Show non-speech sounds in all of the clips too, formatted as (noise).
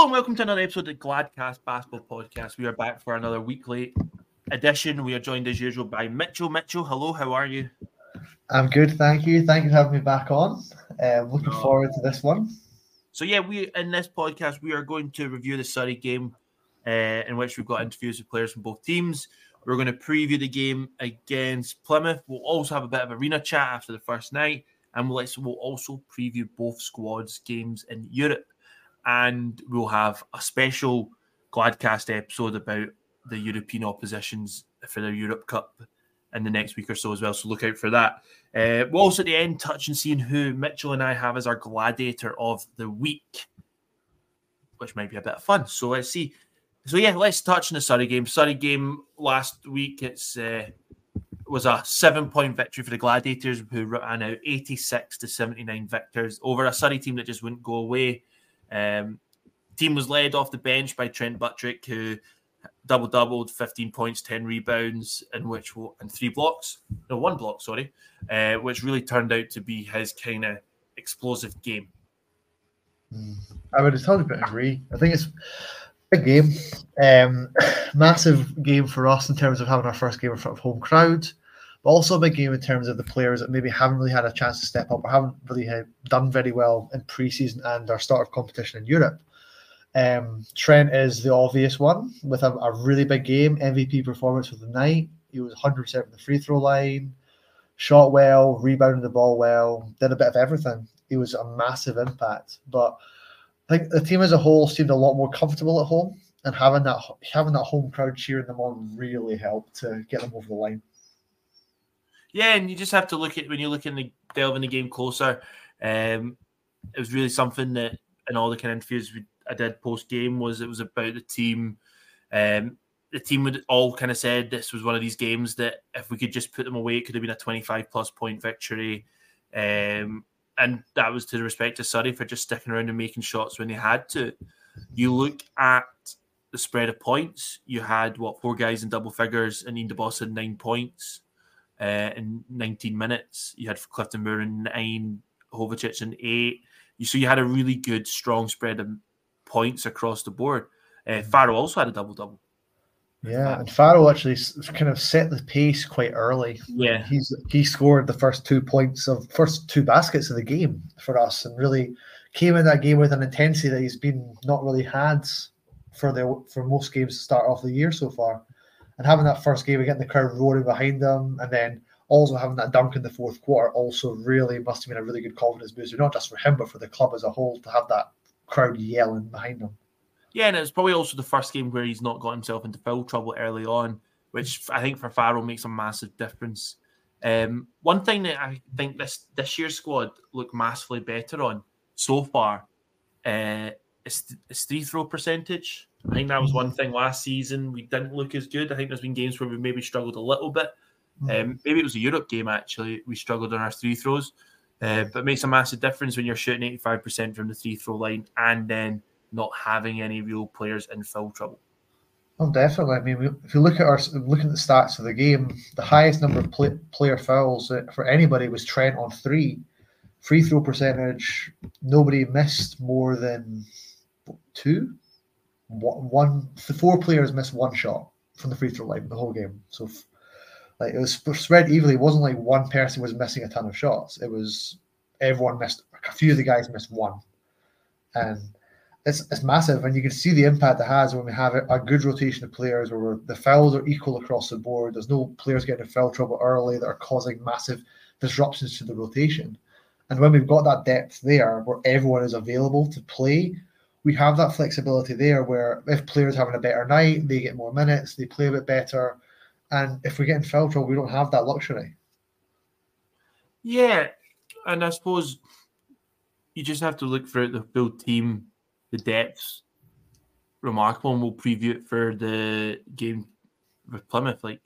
Hello and welcome to another episode of the Gladcast Basketball Podcast. We are back for another weekly edition. We are joined as usual by Mitchell. Mitchell, hello, how are you? I'm good, thank you. Thank you for having me back on. Um, looking No. forward to this one. So yeah, we in this podcast we are going to review the Surrey game, uh, in which we've got interviews with players from both teams. We're going to preview the game against Plymouth. We'll also have a bit of arena chat after the first night, and we'll, we'll also preview both squads' games in Europe. And we'll have a special Gladcast episode about the European oppositions for the Europe Cup in the next week or so as well. So look out for that. Uh, we'll also at the end touch and seeing who Mitchell and I have as our gladiator of the week, which might be a bit of fun. So let's see. So yeah, let's touch on the Surrey game. Surrey game last week. It's uh, was a seven point victory for the Gladiators, who ran out eighty six to seventy nine victors over a Surrey team that just wouldn't go away. Um, team was led off the bench by Trent Buttrick, who double doubled, 15 points, 10 rebounds, and which and three blocks. No, one block, sorry, uh, which really turned out to be his kind of explosive game. I would totally agree. I think it's a game, um, (sighs) massive game for us in terms of having our first game in front of home crowds, but also a big game in terms of the players that maybe haven't really had a chance to step up or haven't really had, done very well in preseason and our start of competition in Europe. Um, Trent is the obvious one with a, a really big game, MVP performance of the night. He was 100% from the free throw line, shot well, rebounded the ball well, did a bit of everything. He was a massive impact. But I think the team as a whole seemed a lot more comfortable at home, and having that having that home crowd cheering them on really helped to get them over the line. Yeah, and you just have to look at when you look in the delve in the game closer. Um, it was really something that in all the kind of interviews we, I did post game was it was about the team. Um, the team would all kind of said this was one of these games that if we could just put them away, it could have been a 25 plus point victory. Um, and that was to the respect to Surrey for just sticking around and making shots when they had to. You look at the spread of points, you had what four guys in double figures, and Ian DuBose had nine points uh, in 19 minutes. You had Clifton Moore in nine, Jovicic in eight. You so you had a really good, strong spread of points across the board. Uh, Farrell also had a double double. Yeah, and Farrell actually kind of set the pace quite early. Yeah. He's he scored the first two points of first two baskets of the game for us, and really came in that game with an intensity that he's been not really had for the for most games to start off the year so far. And having that first game, and getting the crowd roaring behind them, and then also having that dunk in the fourth quarter, also really must have been a really good confidence booster, not just for him but for the club as a whole to have that crowd yelling behind them. Yeah, and it's probably also the first game where he's not got himself into foul trouble early on, which I think for Farrell makes a massive difference. Um, one thing that I think this this year's squad look massively better on so far uh, is, is three throw percentage. I think that was one thing last season we didn't look as good. I think there's been games where we maybe struggled a little bit. Um, maybe it was a Europe game actually. We struggled on our three throws, uh, but it makes a massive difference when you're shooting 85% from the three throw line and then not having any real players in foul trouble. Oh, definitely. I mean, we- if you look at our looking at the stats of the game, the highest number of play, player fouls for anybody was Trent on three. Free throw percentage, nobody missed more than two. One, the four players missed one shot from the free throw line the whole game. So, like it was spread evenly. It wasn't like one person was missing a ton of shots. It was everyone missed. A few of the guys missed one, and it's, it's massive, and you can see the impact it has when we have a, good rotation of players where the fouls are equal across the board. There's no players getting in foul trouble early that are causing massive disruptions to the rotation. And when we've got that depth there where everyone is available to play, we have that flexibility there where if players having a better night, they get more minutes, they play a bit better. And if we get in trouble, we don't have that luxury. Yeah, and I suppose you just have to look throughout the full team, the depths remarkable, and we'll preview it for the game with Plymouth. Like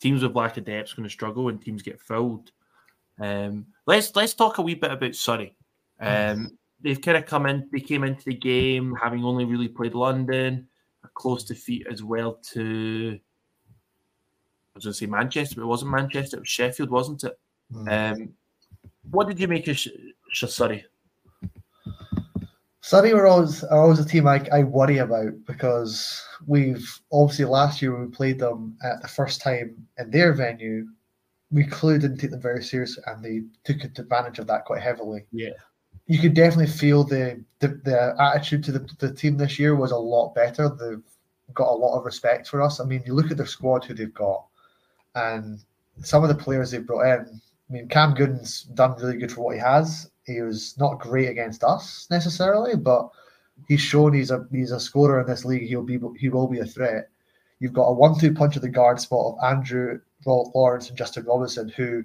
teams with lack of depth going to struggle, and teams get fouled. Um, let's let's talk a wee bit about Surrey. Um, they've kind of come in. They came into the game having only really played London, a close defeat as well to. I was going to say Manchester, but it wasn't Manchester. It was Sheffield, wasn't it? Um, what did you make of Sh- Sh- Surrey? Surrey were always are always a team I, I worry about because we've obviously last year when we played them at the first time in their venue, we clearly didn't take them very seriously and they took advantage of that quite heavily. Yeah. You could definitely feel the the, the attitude to the, the team this year was a lot better. They've got a lot of respect for us. I mean, you look at their squad who they've got and some of the players they've brought in. I mean, Cam Gooden's done really good for what he has he was not great against us necessarily, but he's shown he's a he's a scorer in this league. He'll be he will be a threat. You've got a one-two punch of the guard spot of Andrew Lawrence and Justin Robinson, who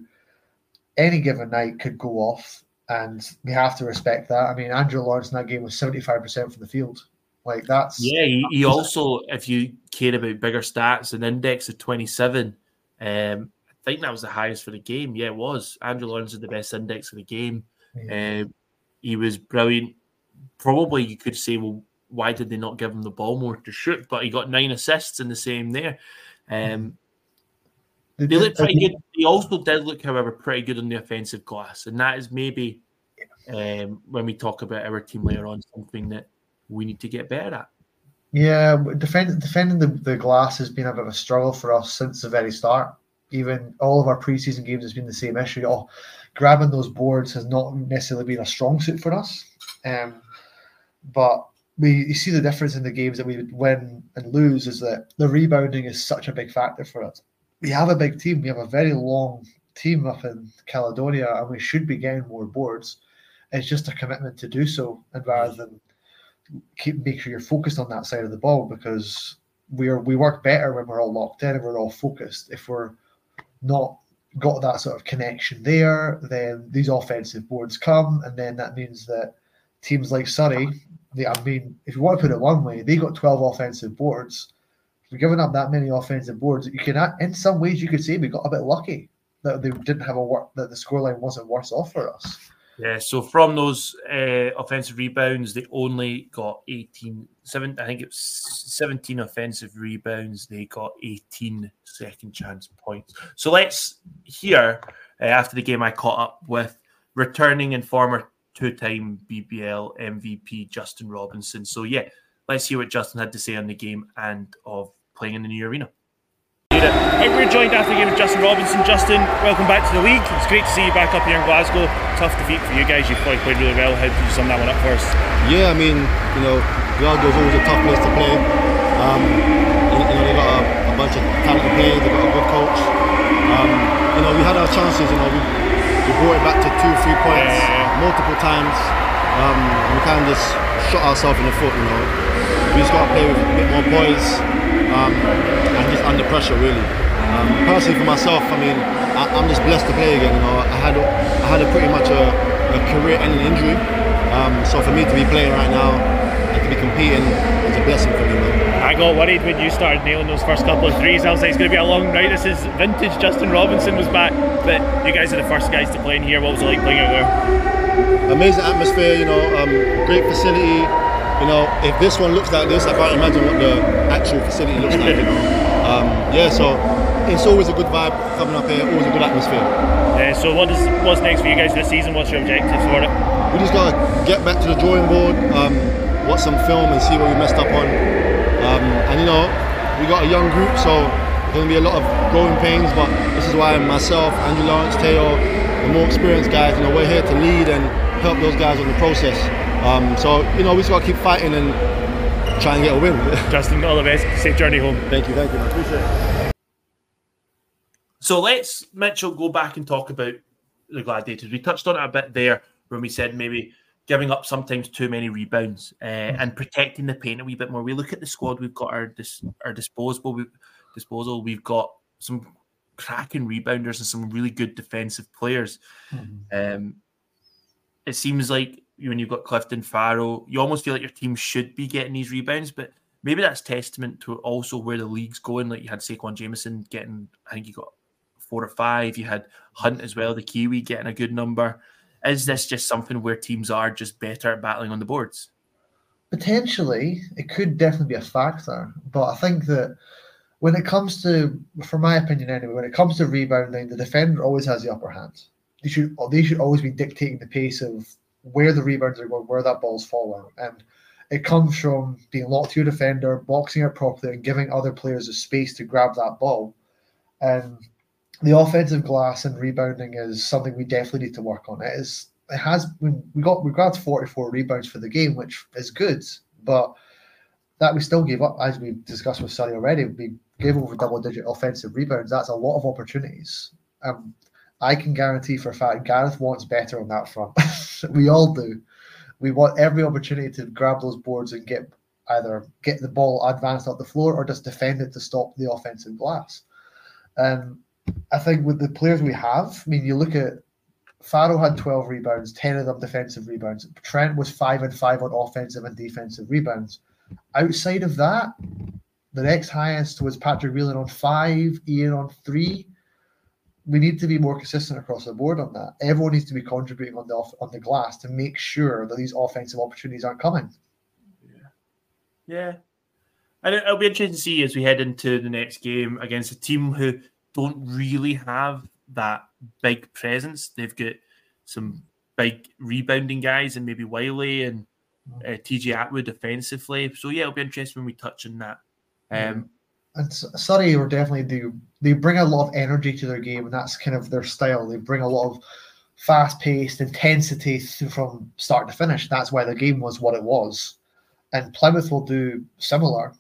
any given night could go off, and we have to respect that. I mean, Andrew Lawrence in that game was seventy-five percent from the field. Like that's yeah. He, he also, if you care about bigger stats, an index of twenty-seven. Um, I think that was the highest for the game. Yeah, it was. Andrew Lawrence had the best index of the game. Yeah. Uh, he was brilliant. Probably you could say, well, why did they not give him the ball more to shoot? But he got nine assists in the same there. Um, they look pretty good. He also did look, however, pretty good on the offensive glass, and that is maybe um, when we talk about our team later on something that we need to get better at. Yeah, defend, defending the, the glass has been a bit of a struggle for us since the very start. Even all of our preseason games has been the same issue. Oh, grabbing those boards has not necessarily been a strong suit for us. Um, but we you see the difference in the games that we win and lose is that the rebounding is such a big factor for us. We have a big team. We have a very long team up in Caledonia, and we should be getting more boards. It's just a commitment to do so, and rather than keep make sure you're focused on that side of the ball because we are we work better when we're all locked in and we're all focused. If we're not got that sort of connection there, then these offensive boards come, and then that means that teams like Surrey, they, I mean, if you want to put it one way, they got 12 offensive boards. We're giving up that many offensive boards. You can, in some ways, you could say we got a bit lucky that they didn't have a work that the scoreline wasn't worse off for us. Yeah, so from those uh, offensive rebounds, they only got 18, seven, I think it was 17 offensive rebounds. They got 18 second chance points. So let's hear, uh, after the game, I caught up with returning and former two time BBL MVP Justin Robinson. So, yeah, let's hear what Justin had to say on the game and of playing in the new arena. We're joined after the game with Justin Robinson. Justin, welcome back to the league. It's great to see you back up here in Glasgow. Tough defeat for you guys. You've probably played really well. How did you sum that one up for us? Yeah, I mean, you know, Glasgow's always a tough place to play. Um, you, know, they've got a, a, bunch of talented players. They've got a good coach. Um, you know, we had our chances. You know, we, we brought it back to two, three points yeah. multiple times. Um, we kind of just shot ourselves in the foot. You know, we just got to play with a bit more poise um, and just under pressure really. Um, personally for myself, I mean, I, am just blessed to play again. You know, I had a, I had a pretty much a, a career-ending injury, um, so for me to be playing right now and to be competing is a blessing for me. Man. I got worried when you started nailing those first couple of threes. I was like, it's going to be a long night. This is vintage. Justin Robinson was back, but you guys are the first guys to play in here. What was it like playing out there? Amazing atmosphere. You know, um, great facility you know, if this one looks like this, I can't imagine what the actual facility looks like. You know, um, yeah. So it's always a good vibe coming up here. Always a good atmosphere. Yeah. So what is what's next for you guys this season? What's your objectives for it? We just gotta get back to the drawing board, um, watch some film, and see what we messed up on. Um, and you know, we got a young group, so there's gonna be a lot of growing pains. But this is why myself, Andrew Lawrence, Teo, the more experienced guys, you know, we're here to lead and help those guys on the process. Um, so you know we just got to keep fighting and try and get a win. (laughs) Justin, all the best. Safe journey home. Thank you, thank you. I appreciate it. So let's Mitchell go back and talk about the Gladiators. We touched on it a bit there when we said maybe giving up sometimes too many rebounds uh, mm-hmm. and protecting the paint a wee bit more. We look at the squad we've got our dis- our disposable we, disposal. We've got some cracking rebounders and some really good defensive players. Mm-hmm. Um, it seems like when you've got Clifton Farrell, you almost feel like your team should be getting these rebounds, but maybe that's testament to also where the league's going. Like you had Saquon Jameson getting, I think you got four or five. You had Hunt as well, the Kiwi getting a good number. Is this just something where teams are just better at battling on the boards? Potentially, it could definitely be a factor, but I think that when it comes to, for my opinion anyway, when it comes to rebounding, the defender always has the upper hand. They should they should always be dictating the pace of where the rebounds are going, where that ball's falling. And it comes from being locked to your defender, boxing it properly, and giving other players a space to grab that ball. And the offensive glass and rebounding is something we definitely need to work on. It is it has we got we grabbed 44 rebounds for the game, which is good, but that we still gave up, as we discussed with Surrey already. We gave over double digit offensive rebounds. That's a lot of opportunities. Um, I can guarantee for a fact Gareth wants better on that front. (laughs) we all do. We want every opportunity to grab those boards and get either get the ball advanced up the floor or just defend it to stop the offensive glass. And I think with the players we have, I mean, you look at Farrell had 12 rebounds, 10 of them defensive rebounds. Trent was 5 and 5 on offensive and defensive rebounds. Outside of that, the next highest was Patrick Whelan on 5, Ian on 3. We need to be more consistent across the board on that. Everyone needs to be contributing on the off, on the glass to make sure that these offensive opportunities aren't coming. Yeah. Yeah. And it'll be interesting to see as we head into the next game against a team who don't really have that big presence. They've got some big rebounding guys and maybe Wiley and uh, TJ Atwood defensively. So yeah, it'll be interesting when we touch on that. Um, and Surrey are definitely do they bring a lot of energy to their game, and that's kind of their style. They bring a lot of fast-paced intensity from start to finish. That's why the game was what it was. And Plymouth will do similar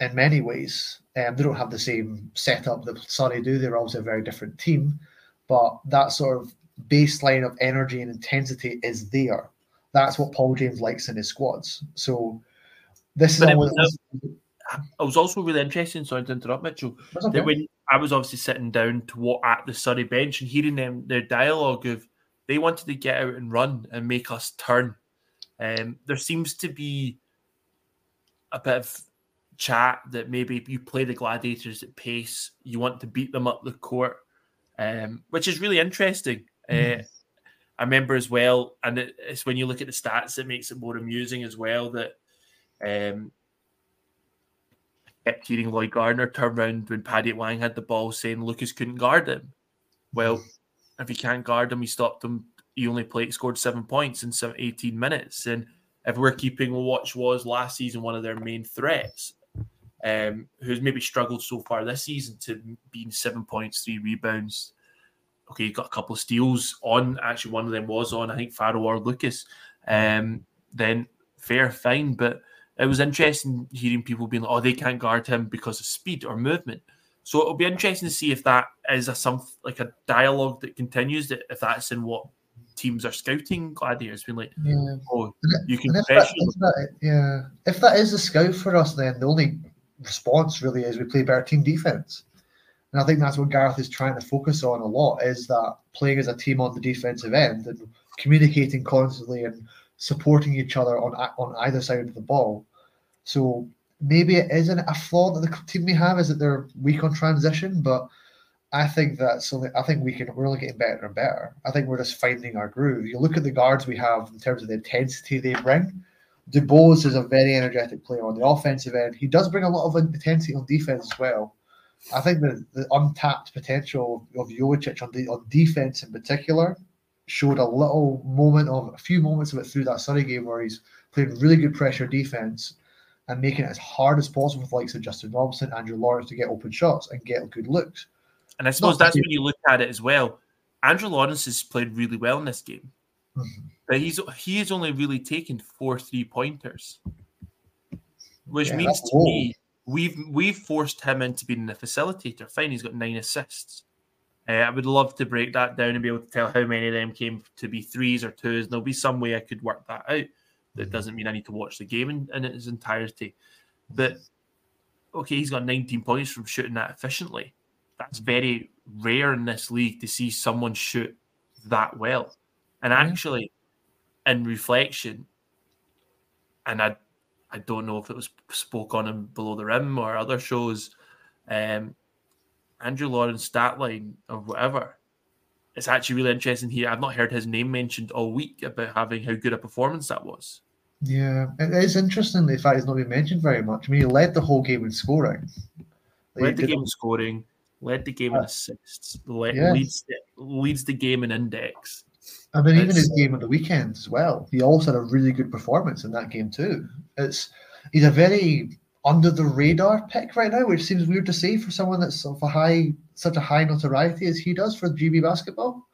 in many ways. Um, they don't have the same setup that Surrey do. They're also a very different team, but that sort of baseline of energy and intensity is there. That's what Paul James likes in his squads. So this but is always. I was also really interested. Sorry to interrupt, Mitchell. Okay. That when I was obviously sitting down to what at the Surrey bench and hearing them their dialogue of they wanted to get out and run and make us turn. Um, there seems to be a bit of chat that maybe you play the gladiators at pace, you want to beat them up the court, um, which is really interesting. Mm. Uh, I remember as well, and it, it's when you look at the stats that makes it more amusing as well that um, kept hearing Lloyd Gardner turn around when Paddy Wang had the ball saying Lucas couldn't guard him. Well, if he can't guard him, he stopped him. He only played, scored seven points in some 18 minutes. And if we're keeping watch was last season one of their main threats, um, who's maybe struggled so far this season to being seven points, three rebounds. Okay, he got a couple of steals on. Actually, one of them was on, I think, Farrell or Lucas. Um, then fair, fine. But it was interesting hearing people being like, oh, they can't guard him because of speed or movement. So it'll be interesting to see if that is a some like a dialogue that continues. That if that's in what teams are scouting gladiators, being like, yeah. oh, you can if that, if that, yeah, if that is a scout for us, then the only response really is we play better team defense. And I think that's what Gareth is trying to focus on a lot is that playing as a team on the defensive end and communicating constantly and supporting each other on on either side of the ball. So maybe it isn't a flaw that the team may have is that they're weak on transition, but I think that's something I think we can we're only getting better and better. I think we're just finding our groove. You look at the guards we have in terms of the intensity they bring. DuBose is a very energetic player on the offensive end. He does bring a lot of intensity on defense as well. I think the, the untapped potential of Jovicic on the on defense in particular showed a little moment of a few moments of it through that Surrey game where he's played really good pressure defense and making it as hard as possible with likes of Justin Robinson, Andrew Lawrence to get open shots and get good looks. And I suppose Not that's when you look at it as well. Andrew Lawrence has played really well in this game. Mm-hmm. But he's he has only really taken four three pointers, which yeah, means to me we've we've forced him into being a facilitator. Fine, he's got nine assists. Uh, I would love to break that down and be able to tell how many of them came to be threes or twos. And there'll be some way I could work that out. That mm-hmm. doesn't mean I need to watch the game in, in its entirety. But okay, he's got 19 points from shooting that efficiently. That's very rare in this league to see someone shoot that well. And actually, in reflection, and I, I don't know if it was spoke on in Below the Rim or other shows, um, Andrew Lawrence stat line or whatever. It's actually really interesting here. I've not heard his name mentioned all week about having how good a performance that was. Yeah, it is interesting the fact he's not been mentioned very much. I mean, he led the whole game in scoring. Led the game in scoring, led the game in assists, led, yeah. leads, leads the game in index. I mean, even his game on the weekend as well. He also had a really good performance in that game too. It's he's a very under the radar pick right now, which seems weird to say for someone that's of a high, such a high notoriety as he does for GB basketball.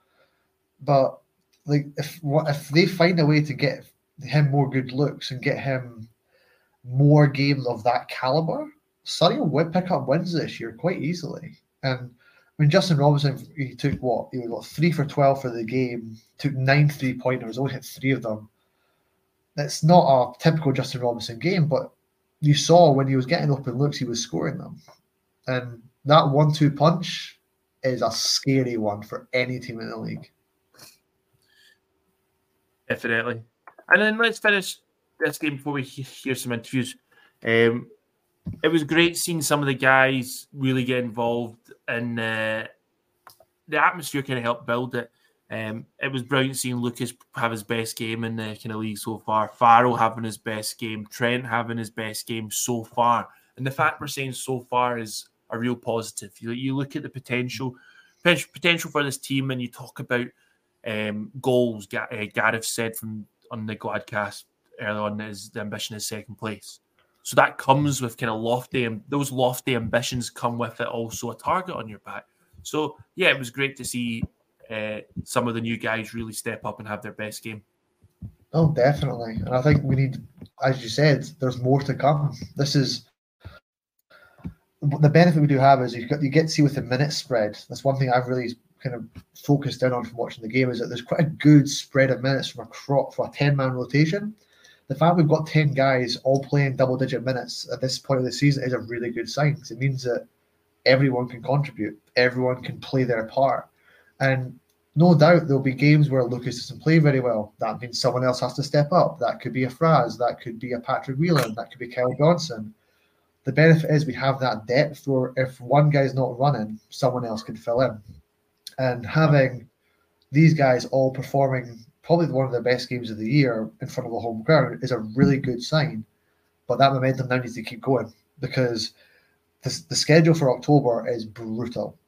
But like, if what if they find a way to get him more good looks and get him more games of that caliber, Surrey will pick up wins this year quite easily. And I mean, Justin Robinson, he took what? He got three for 12 for the game, took nine three pointers, only hit three of them. That's not a typical Justin Robinson game, but you saw when he was getting open looks, he was scoring them. And that one two punch is a scary one for any team in the league. Definitely. And then let's finish this game before we hear some interviews. Um, it was great seeing some of the guys really get involved and uh, the atmosphere kind of helped build it. Um, it was brilliant seeing Lucas have his best game in the kind of league so far. Farrell having his best game, Trent having his best game so far, and the fact we're saying so far is a real positive. You, you look at the potential potential for this team, and you talk about um, goals. Uh, Gareth said from on the Gladcast earlier on is the ambition is second place. So that comes with kind of lofty and those lofty ambitions come with it also a target on your back. So yeah, it was great to see uh, some of the new guys really step up and have their best game. Oh, definitely. And I think we need, as you said, there's more to come. This is the benefit we do have is you you get to see with the minute spread. That's one thing I've really kind of focused in on from watching the game is that there's quite a good spread of minutes from a crop for a 10 man rotation the fact we've got 10 guys all playing double digit minutes at this point of the season is a really good sign because it means that everyone can contribute, everyone can play their part. And no doubt there'll be games where Lucas doesn't play very well. That means someone else has to step up. That could be a Fraz, that could be a Patrick Whelan, that could be Kyle Johnson. The benefit is we have that depth where if one guy's not running, someone else can fill in. And having these guys all performing probably one of the best games of the year in front of a home crowd is a really good sign. But that momentum now needs to keep going because the, the schedule for October is brutal.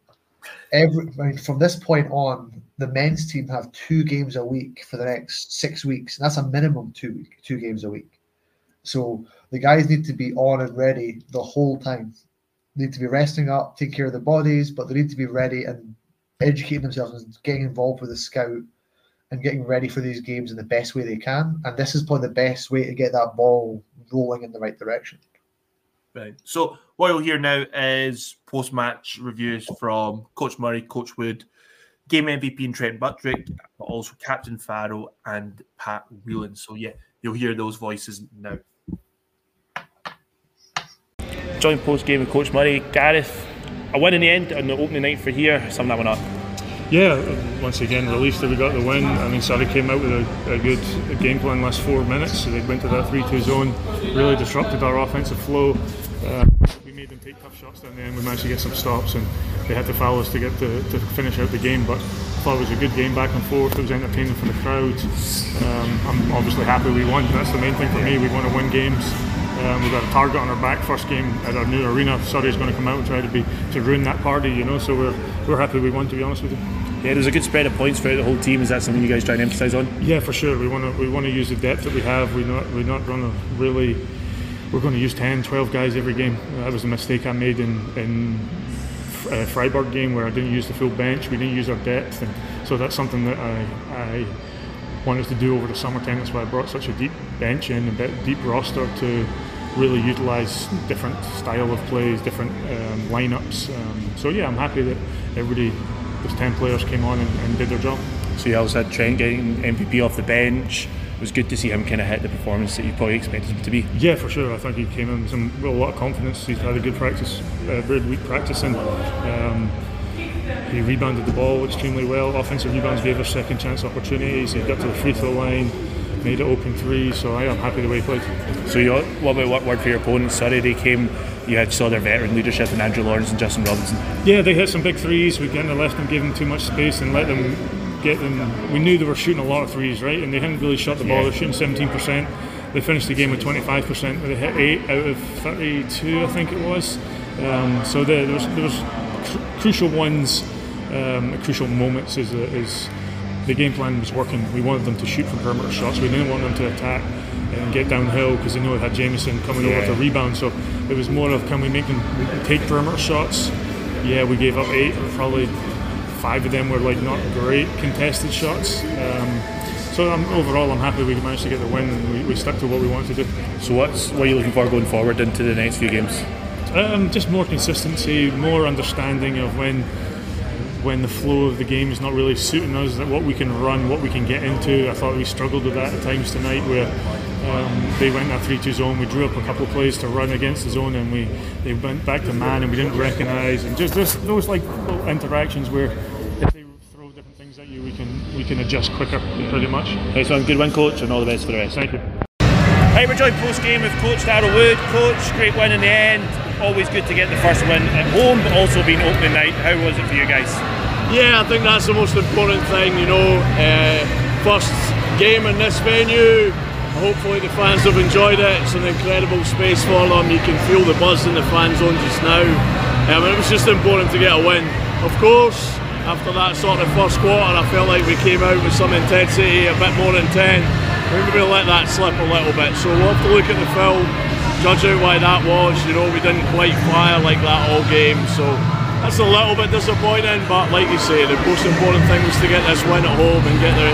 Every I mean, from this point on, the men's team have two games a week for the next six weeks. And that's a minimum two two games a week. So the guys need to be on and ready the whole time. They need to be resting up, taking care of their bodies, but they need to be ready and educating themselves and getting involved with the scout and getting ready for these games in the best way they can. And this is probably the best way to get that ball rolling in the right direction. Right. So what you'll hear now is post-match reviews from Coach Murray, Coach Wood, game MVP and Trent Buttrick, but also Captain Farrell and Pat Whelan. So yeah, you'll hear those voices now. Joint post game with Coach Murray, Gareth. A win in the end on the opening night for here, something that went up. Yeah, once again, released that we got the win. I mean, Surrey came out with a, a good game plan last four minutes. So they went to that 3 2 zone, really disrupted our offensive flow. Uh, we made them take tough shots down the end. We managed to get some stops, and they had to foul us to get to, to finish out the game. But I thought it was a good game back and forth. It was entertaining for the crowd. Um, I'm obviously happy we won. That's the main thing for me. We want to win games. Um, we've got a target on our back. First game at our new arena. Surrey's going to come out and try to be to ruin that party, you know. So we're we're happy we won. To be honest with you. Yeah, there's a good spread of points throughout the whole team. Is that something you guys try and emphasise on? Yeah, for sure. We want to we want to use the depth that we have. We not we're not going to really we're going to use 10, 12 guys every game. That was a mistake I made in in uh, Freiburg game where I didn't use the full bench. We didn't use our depth, and so that's something that I I wanted to do over the summertime. That's why I brought such a deep bench in, a deep roster to really utilise different style of plays, different um, lineups. Um, so yeah, I'm happy that everybody those 10 players came on and, and did their job. So you also had Trent getting MVP off the bench. It was good to see him kind of hit the performance that you probably expected him to be. Yeah, for sure. I think he came in with, some, with a lot of confidence. He's had a good practice, a very week practicing. Um, he rebounded the ball extremely well. Offensive rebounds gave us second chance opportunities. He got to the free throw line, made it open three. So I am happy the way he played. So you, what about what word for your opponents? Sorry, they came you had saw their veteran leadership in Andrew Lawrence and Justin Robinson. Yeah, they hit some big threes. We kind of left them, gave them too much space, and let them get them. We knew they were shooting a lot of threes, right? And they hadn't really shot the ball. Yeah. They're shooting 17 percent. They finished the game with 25 percent. They hit eight out of 32, I think it was. Um, so the, there was there was cr- crucial ones, um, crucial moments is, is the game plan was working. We wanted them to shoot from perimeter shots. We didn't want them to attack and get downhill because they know they had Jamison coming yeah. over to rebound. So it was more of can we make them take perimeter shots? Yeah, we gave up eight, probably five of them were like not great contested shots. Um, so I'm, overall, I'm happy we managed to get the win and we, we stuck to what we wanted to do. So what's what are you looking for going forward into the next few games? Um, just more consistency, more understanding of when when the flow of the game is not really suiting us, that what we can run, what we can get into. I thought we struggled with that at times tonight, where um, they went that 3-2 zone. We drew up a couple of plays to run against the zone, and we they went back to man, and we didn't recognise, and just this, those like little interactions where if they throw different things at you, we can we can adjust quicker, pretty much. Nice one, good win, coach, and all the best for the rest. Thank you. Hey, we're joined post game with Coach Daryl Wood. Coach, great win in the end. Always good to get the first win at home, but also being opening night. How was it for you guys? Yeah, I think that's the most important thing. You know, uh, first game in this venue. Hopefully the fans have enjoyed it. It's an incredible space for them. You can feel the buzz in the fan zone just now. Um, it was just important to get a win. Of course, after that sort of first quarter, I felt like we came out with some intensity, a bit more intent. We maybe let that slip a little bit. So we'll have to look at the film judge out why that was. You know, we didn't quite fire like that all game, so that's a little bit disappointing. But like you say, the most important thing was to get this win at home and get the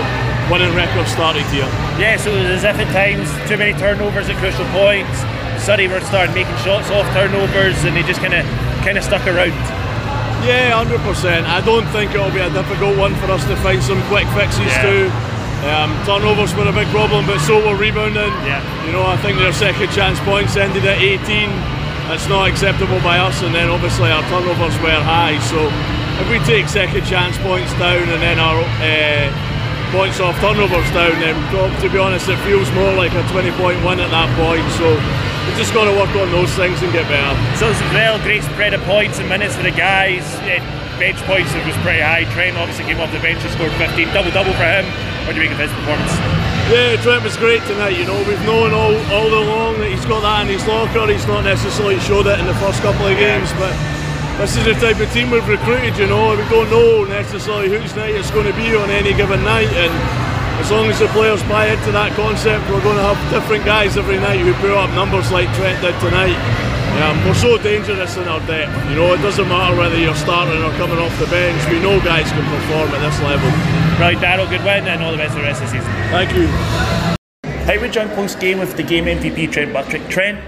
winning record started here. Yeah, so it was as if at times too many turnovers at crucial points. Surrey were starting making shots off turnovers, and they just kind of kind of stuck around. Yeah, hundred percent. I don't think it'll be a difficult one for us to find some quick fixes yeah. to. Um, turnovers were a big problem, but so were rebounding. Yeah. You know, I think their second chance points ended at 18. That's not acceptable by us, and then obviously our turnovers were high. So if we take second chance points down and then our uh, points off turnovers down, then to be honest, it feels more like a 20 point win at that point. So we've just got to work on those things and get better. So it's a real great spread of points and minutes for the guys. bench points it was pretty high. Trent obviously came off the bench and scored 15, double double for him. What do you make of his performance? Yeah, Trent was great tonight. You know, we've known all, all along that he's got that in his locker. He's not necessarily showed it in the first couple of games, but this is the type of team we've recruited. You know, we don't know necessarily whose night it's going to be on any given night, and as long as the players buy into that concept, we're going to have different guys every night who put up numbers like Trent did tonight. Um, we're so dangerous in our depth. You know, it doesn't matter whether you're starting or coming off the bench. We know guys can perform at this level. Right, Daryl, good win and all the best for the rest of the season. Thank you. Hey, we joined post game with the game MVP Trent Buttrick. Trent,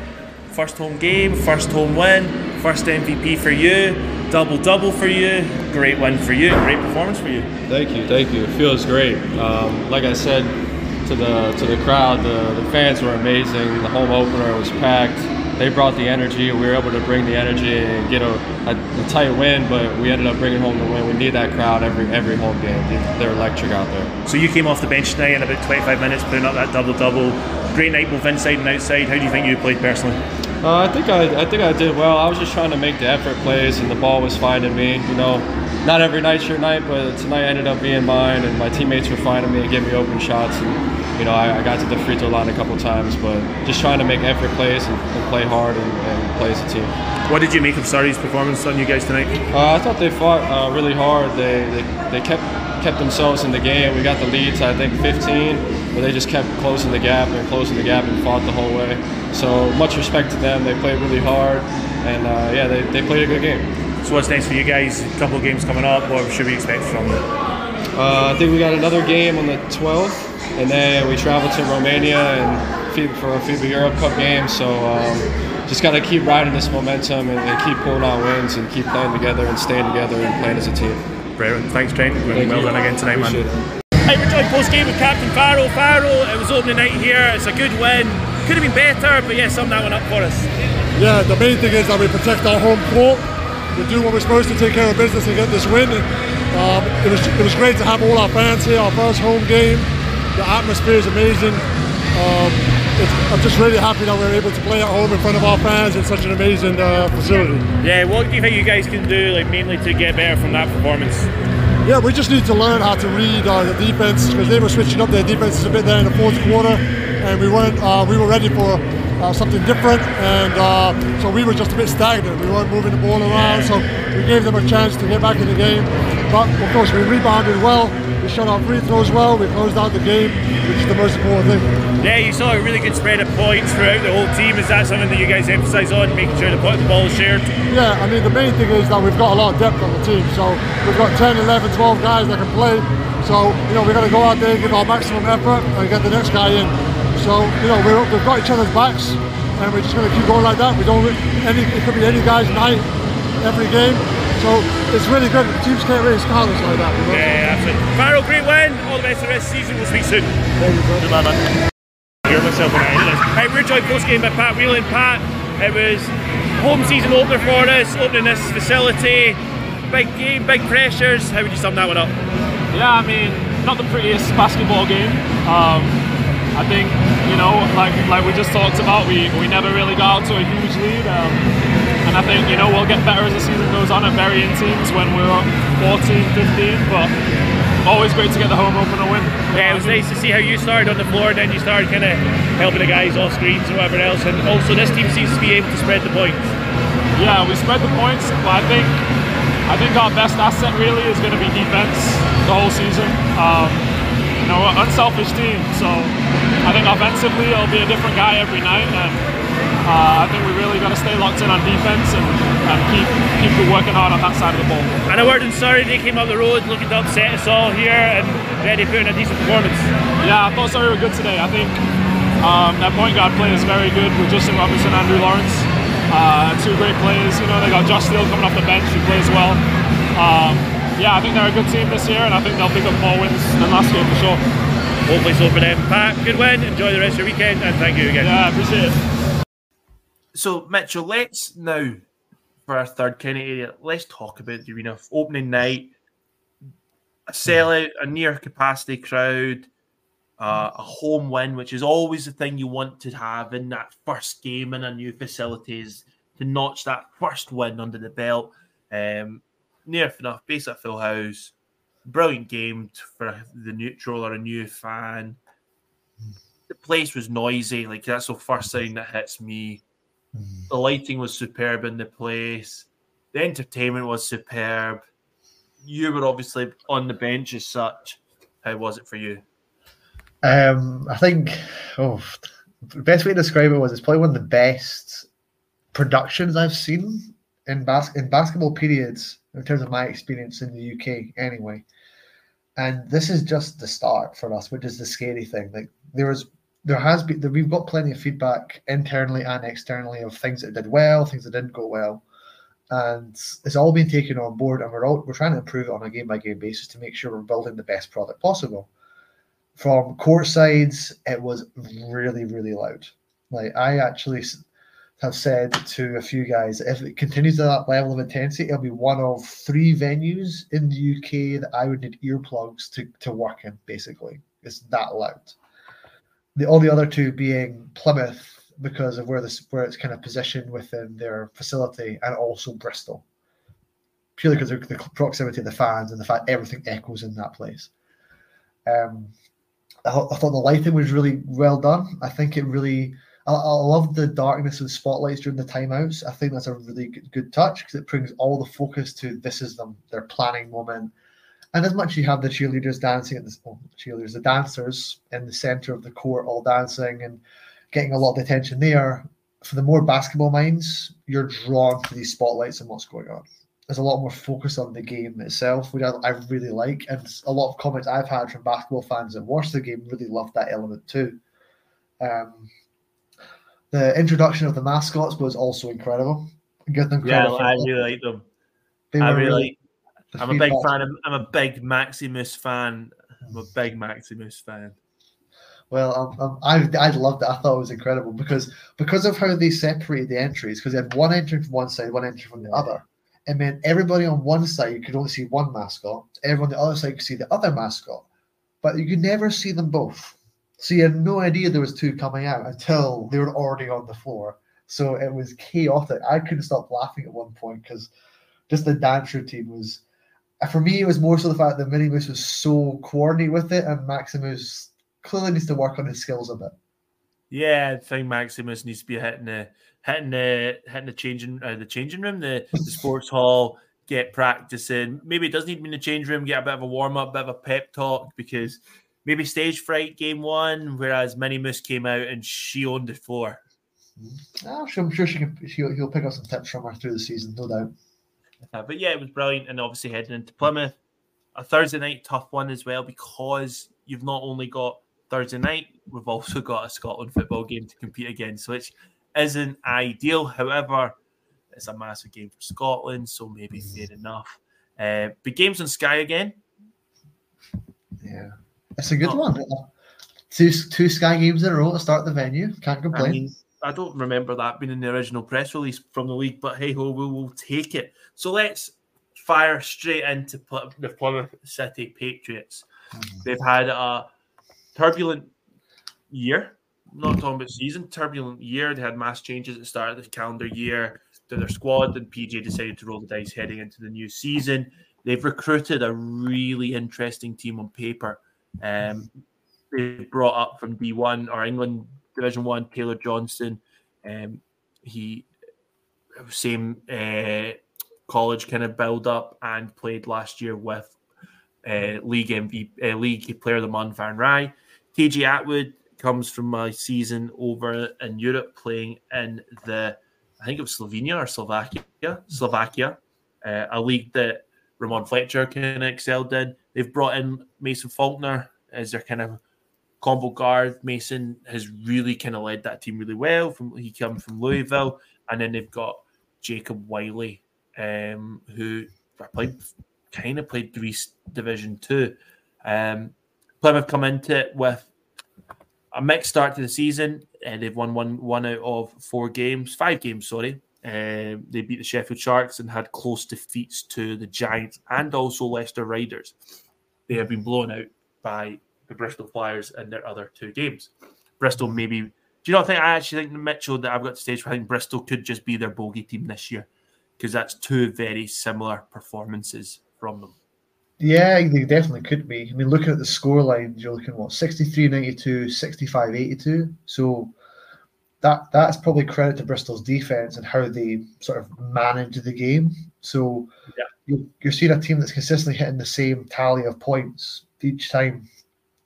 first home game, first home win, first MVP for you, double double for you, great win for you, great performance for you. Thank you, thank you. It feels great. Um, like I said to the to the crowd, the, the fans were amazing. The home opener was packed they brought the energy. We were able to bring the energy and get a, a, a, tight win, but we ended up bringing home the win. We need that crowd every every home game. They're electric out there. So you came off the bench tonight in about 25 minutes, putting up that double double. Great night both inside and outside. How do you think you played personally? Uh, I think I, I think I did well. I was just trying to make the effort plays, and the ball was finding me. You know, not every night's your night, but tonight ended up being mine, and my teammates were finding me and giving me open shots. And you know, I, I, got to the free throw line a couple times, but just trying to make effort plays and, and play hard and, and, play as a team. What did you make of Surrey's performance on you guys tonight? Uh, I thought they fought uh, really hard. They, they they kept kept themselves in the game. We got the lead to I think 15, but they just kept closing the gap and closing the gap and fought the whole way. So much respect to them. They played really hard, and uh, yeah, they, they played a good game. So what's next for you guys? A couple of games coming up. What should we expect from them? Uh, I think we got another game on the 12th, and then we traveled to Romania and for a FIBA Europe Cup game. So um, just got to keep riding this momentum and, and, keep pulling out wins and keep playing together and staying together and playing as a team. Brilliant. Thanks, Trent. Thank well you. done again tonight, Appreciate man. It. Hey, we're joined post game with Captain Farrell. Farrell, it was opening night here. It's a good win. Could have been better, but yeah, sum that one up for us. Yeah, the main thing is that we protect our home court we do what we're supposed to, take care of business and get this win. And, um, it was it was great to have all our fans here, our first home game. The atmosphere is amazing. Um, I'm just really happy that we're able to play at home in front of our fans in such an amazing uh, facility. Yeah, what do you think you guys can do, like mainly to get better from that performance? Yeah, we just need to learn how to read uh, the defense because they were switching up their defenses a bit there in the fourth quarter, and we weren't. Uh, we were ready for uh, something different, and uh, so we were just a bit stagnant. We weren't moving the ball around, so we gave them a chance to get back in the game. But of course, we rebounded well. We shot our free throws well. We closed out the game, which is the most important thing. Yeah, you saw a really good spread of points throughout the whole team. Is that something that you guys emphasise on, making sure the, the ball is shared? Yeah, I mean, the main thing is that we've got a lot of depth on the team. So we've got 10, 11, 12 guys that can play. So, you know, we're going to go out there, give our maximum effort, and get the next guy in. So, you know, we're, we've got each other's backs, and we're just going to keep going like that. We don't, any, it could be any guy's night every game. So it's really good. That the teams can't really scout us like that. You know? Yeah, absolutely. Farrell, great win. All the best of the rest of the season. We'll speak soon. Thank you, Good lad, man. Hear myself on it. Hey, we're joined post game by Pat Whelan. Pat, it was home season opener for us, opening this facility. Big game, big pressures. How would you sum that one up? Yeah, I mean, not the prettiest basketball game. Um, I think, you know, like like we just talked about, we, we never really got out to a huge lead. Um, and I think, you know, we'll get better as the season goes on at varying teams when we're up 14, 15. But always great to get the home opener win. Yeah, it was nice to see how you started on the floor and then you started kind of helping the guys off screens and whatever else. And also, this team seems to be able to spread the points. Yeah, we spread the points, but I think I think our best asset really is going to be defense the whole season. Um, you know, we're an unselfish team, so I think offensively it'll be a different guy every night, and uh, I think we really got to stay locked in on defense and, and keep keep working hard on that side of the ball. And a word in Surrey, they came up the road looking to upset us all here and ready to put in a decent performance. Yeah, I thought Surrey were good today. I think um, that point guard play is very good with Justin Robinson and Andrew Lawrence. Uh, two great players. You know, they got Josh Steele coming off the bench who plays well. Um, yeah, I think they're a good team this year, and I think they'll pick up more wins than last year for sure. Hopefully so for them. Pat, good win. Enjoy the rest of your weekend, and thank you again. Yeah, appreciate it. So, Mitchell, let's now, for our third kind of area, let's talk about the arena. Opening night, a sellout, a near capacity crowd, uh, a home win, which is always the thing you want to have in that first game in a new facility, is to notch that first win under the belt. Um, near enough, base at full house. Brilliant game for the neutral or a new fan. The place was noisy, like that's the first thing that hits me. The lighting was superb in the place. The entertainment was superb. You were obviously on the bench as such. How was it for you? Um, I think, oh, the best way to describe it was it's probably one of the best productions I've seen in bas- in basketball periods in terms of my experience in the UK anyway. And this is just the start for us, which is the scary thing. Like there was there has been we've got plenty of feedback internally and externally of things that did well, things that didn't go well. And it's all been taken on board and we're all we're trying to improve it on a game by game basis to make sure we're building the best product possible. From court sides, it was really, really loud. Like I actually have said to a few guys, if it continues at that level of intensity, it'll be one of three venues in the UK that I would need earplugs to, to work in, basically. It's that loud. The all the other two being Plymouth because of where this where it's kind of positioned within their facility and also Bristol. Purely because of the proximity of the fans and the fact everything echoes in that place. Um I, I thought the lighting was really well done. I think it really I, I love the darkness the spotlights during the timeouts. I think that's a really good, good touch because it brings all the focus to this is them their planning moment. And as much as you have the cheerleaders dancing at the well, cheerleaders, the dancers in the center of the court all dancing and getting a lot of attention there. For the more basketball minds, you're drawn to these spotlights and what's going on. There's a lot more focus on the game itself, which I, I really like. And a lot of comments I've had from basketball fans that watched the game really loved that element too. Um, the introduction of the mascots was also incredible. Give them Yeah. I really like them. They I really, the I'm a big fan. Of, I'm a big Maximus fan. I'm a big Maximus fan. Well, um, um, I I loved it. I thought it was incredible because because of how they separated the entries. Because they had one entry from one side, one entry from the other. It meant everybody on one side could only see one mascot. Everyone on the other side could see the other mascot, but you could never see them both. So you had no idea there was two coming out until they were already on the floor. So it was chaotic. I couldn't stop laughing at one point because just the dance routine was. For me, it was more so the fact that Minnie Mouse was so coordinated with it, and Maximus clearly needs to work on his skills a bit. Yeah, I think Maximus needs to be hitting the hitting the hitting the changing uh, the changing room, the, the (laughs) sports hall, get practicing. Maybe it does need to be in the change room, get a bit of a warm up, bit of a pep talk because maybe stage fright game one, whereas Minnie Moose came out and she owned the floor. Oh, I'm sure she can. She'll, he'll pick up some tips from her through the season, no doubt. Uh, but yeah, it was brilliant, and obviously heading into Plymouth, a Thursday night tough one as well because you've not only got Thursday night, we've also got a Scotland football game to compete against, which isn't ideal. However, it's a massive game for Scotland, so maybe fair enough. Uh, but games on Sky again. Yeah, it's a good oh. one. Two two Sky games in a row to start the venue. Can't complain. I, mean, I don't remember that being in the original press release from the league, but hey ho, we will take it. So let's fire straight into the Plymouth City Patriots. Mm-hmm. They've had a turbulent year. not talking about season, turbulent year. They had mass changes at the start of the calendar year to their squad, and PJ decided to roll the dice heading into the new season. They've recruited a really interesting team on paper. Um, they brought up from D1 or England Division One Taylor Johnson. Um, he same uh, college kind of build up and played last year with uh, league MVP, uh, league player of the month, Van Rye. TJ Atwood comes from my season over in Europe, playing in the I think it was Slovenia or Slovakia, Slovakia, uh, a league that Ramon Fletcher kind of excelled in. They've brought in Mason Faulkner as their kind of combo guard. Mason has really kind of led that team really well. From he comes from Louisville, and then they've got Jacob Wiley, um, who played kind of played Greece Division Two. Um, Plymouth come into it with a mixed start to the season. Uh, they've won one one out of four games, five games, sorry. Uh, they beat the Sheffield Sharks and had close defeats to the Giants and also Leicester Riders. They have been blown out by the Bristol Flyers in their other two games. Bristol maybe. Do you not think I actually think the Mitchell that I've got to stage where I think Bristol could just be their bogey team this year because that's two very similar performances from them. Yeah, they definitely could be. I mean, looking at the score lines, you're looking what 63 92, 65 82. So that that's probably credit to Bristol's defense and how they sort of manage the game. So yeah. You, you're seeing a team that's consistently hitting the same tally of points each time,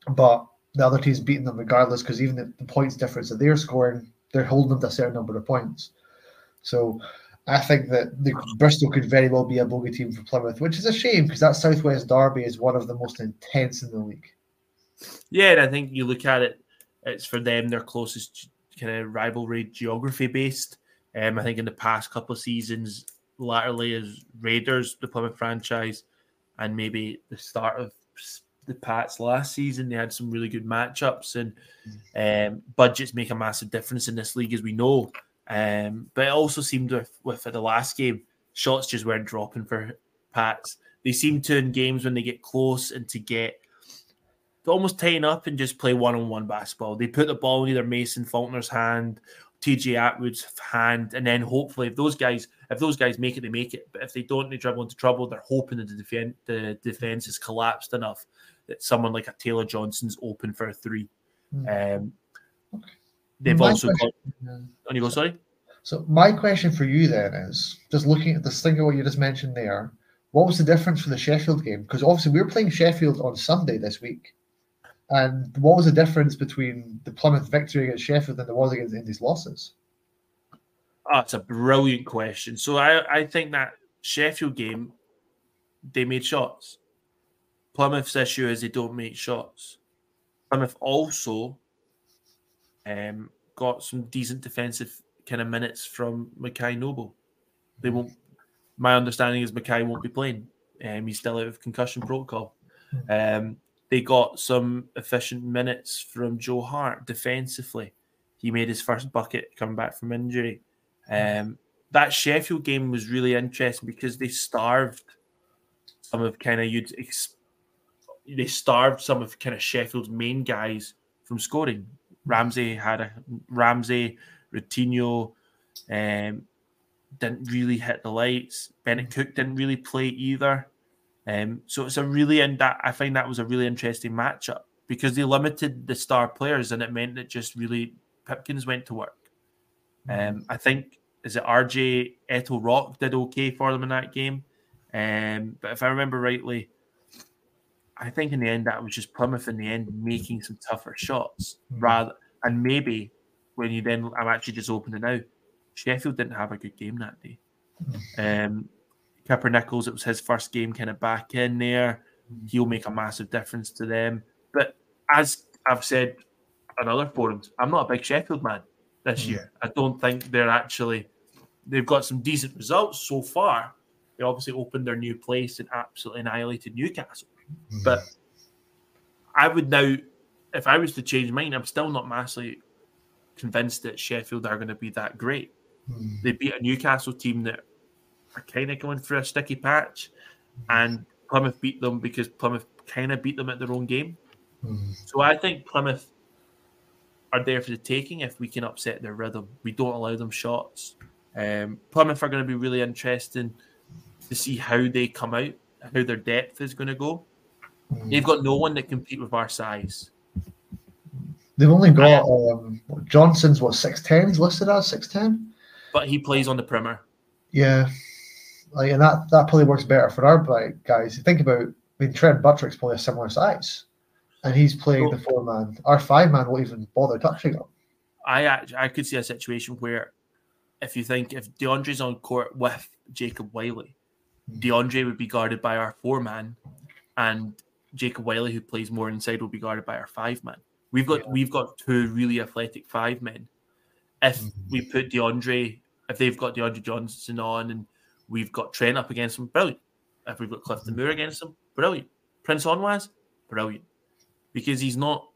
but the other team's beating them regardless because even the, the points difference that they're scoring, they're holding them to a certain number of points. So I think that the, Bristol could very well be a bogey team for Plymouth, which is a shame because that Southwest Derby is one of the most intense in the league. Yeah, and I think you look at it, it's for them their closest kind of rivalry geography based. Um, I think in the past couple of seasons, latterly as Raiders, the Plymouth franchise, and maybe the start of the Pats last season, they had some really good matchups, and um, budgets make a massive difference in this league, as we know. Um, but it also seemed with, with the last game, shots just weren't dropping for Pats. They seem to in games when they get close and to get to almost tighten up and just play one on one basketball. They put the ball in either Mason Faulkner's hand, TJ Atwood's hand, and then hopefully if those guys if those guys make it, they make it. But if they don't, they dribble into trouble. They're hoping that the defense the defense is collapsed enough that someone like a Taylor Johnson's open for a three. Mm. Um, okay. They've my also question, got. On you go, sorry. So my question for you then is just looking at this thing of what you just mentioned there. What was the difference for the Sheffield game? Because obviously we were playing Sheffield on Sunday this week, and what was the difference between the Plymouth victory against Sheffield and the was against Indy's losses? Oh, it's a brilliant question. So I, I think that Sheffield game, they made shots. Plymouth's issue is they don't make shots. Plymouth also um, got some decent defensive kind of minutes from Mackay Noble. They won't. My understanding is Mackay won't be playing. Um, he's still out of concussion protocol. Um, they got some efficient minutes from Joe Hart defensively. He made his first bucket coming back from injury. Um, that Sheffield game was really interesting because they starved some of kind of you'd ex- they starved some of kind of Sheffield's main guys from scoring. Ramsey had a Ramsey, Routinho, um, didn't really hit the lights. Bennett Cook didn't really play either. Um, so it's a really and that I find that was a really interesting matchup because they limited the star players and it meant that just really Pipkins went to work. Um, I think is it RJ Eytle-Rock did okay for them in that game. Um, but if I remember rightly, I think in the end that was just Plymouth in the end making some tougher shots rather and maybe when you then I'm actually just opening now. Sheffield didn't have a good game that day. Um Kipper Nichols, it was his first game kind of back in there. He'll make a massive difference to them. But as I've said on other forums, I'm not a big Sheffield man this year. I don't think they're actually they've got some decent results so far. They obviously opened their new place and absolutely annihilated Newcastle. Mm-hmm. But I would now, if I was to change mine, I'm still not massively convinced that Sheffield are going to be that great. Mm-hmm. They beat a Newcastle team that are kind of going through a sticky patch, mm-hmm. and Plymouth beat them because Plymouth kind of beat them at their own game. So I think Plymouth are there for the taking if we can upset their rhythm. We don't allow them shots. Um, Plymouth are going to be really interesting to see how they come out, how their depth is going to go. They've got no one that compete with our size. They've only got um, Johnson's what six tens listed as six ten. But he plays on the primer. Yeah, like and that that probably works better for our like, guys. You think about, I mean, Trent Buttrick's probably a similar size, and he's playing the four man. Our five man won't even bother touching him. I actually, I could see a situation where if you think if DeAndre's on court with Jacob Wiley, hmm. DeAndre would be guarded by our four man, and Jacob Wiley, who plays more inside, will be guarded by our five man. We've got we've got two really athletic five men. If hmm. we put DeAndre, if they've got DeAndre Johnson on, and we've got Trent up against him, brilliant. If we've got Clifton hmm. Moore against him, brilliant. Prince Onwas, brilliant, because he's not.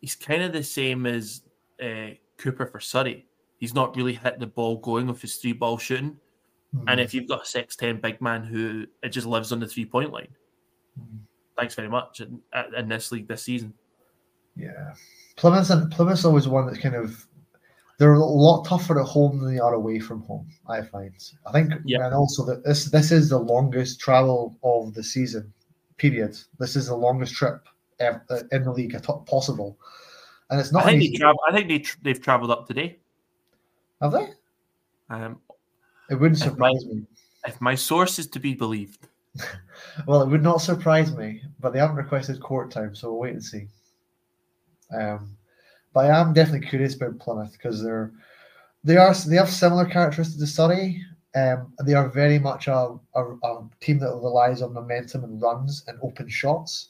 He's kind of the same as uh, Cooper for Surrey. He's not really hit the ball going with his three ball shooting. And if you've got a six ten big man who it just lives on the three point line, thanks very much in, in this league this season. Yeah, Plymouth and Plymouth's always one that's kind of they're a lot tougher at home than they are away from home. I find. I think, Yeah. and also that this this is the longest travel of the season. Period. This is the longest trip uh, in the league possible, and it's I not. think, they travel, I think they tr- they've travelled up today. Have they? Um, It wouldn't if my, surprise me. if my source is to be believed. (laughs) Well, it would not surprise me, but they haven't requested court time, so we'll wait and see. Um, but I am definitely curious about Plymouth because they're they are they have similar characteristics to Surrey. Um, they are very much a, a, a team that relies on momentum and runs and open shots.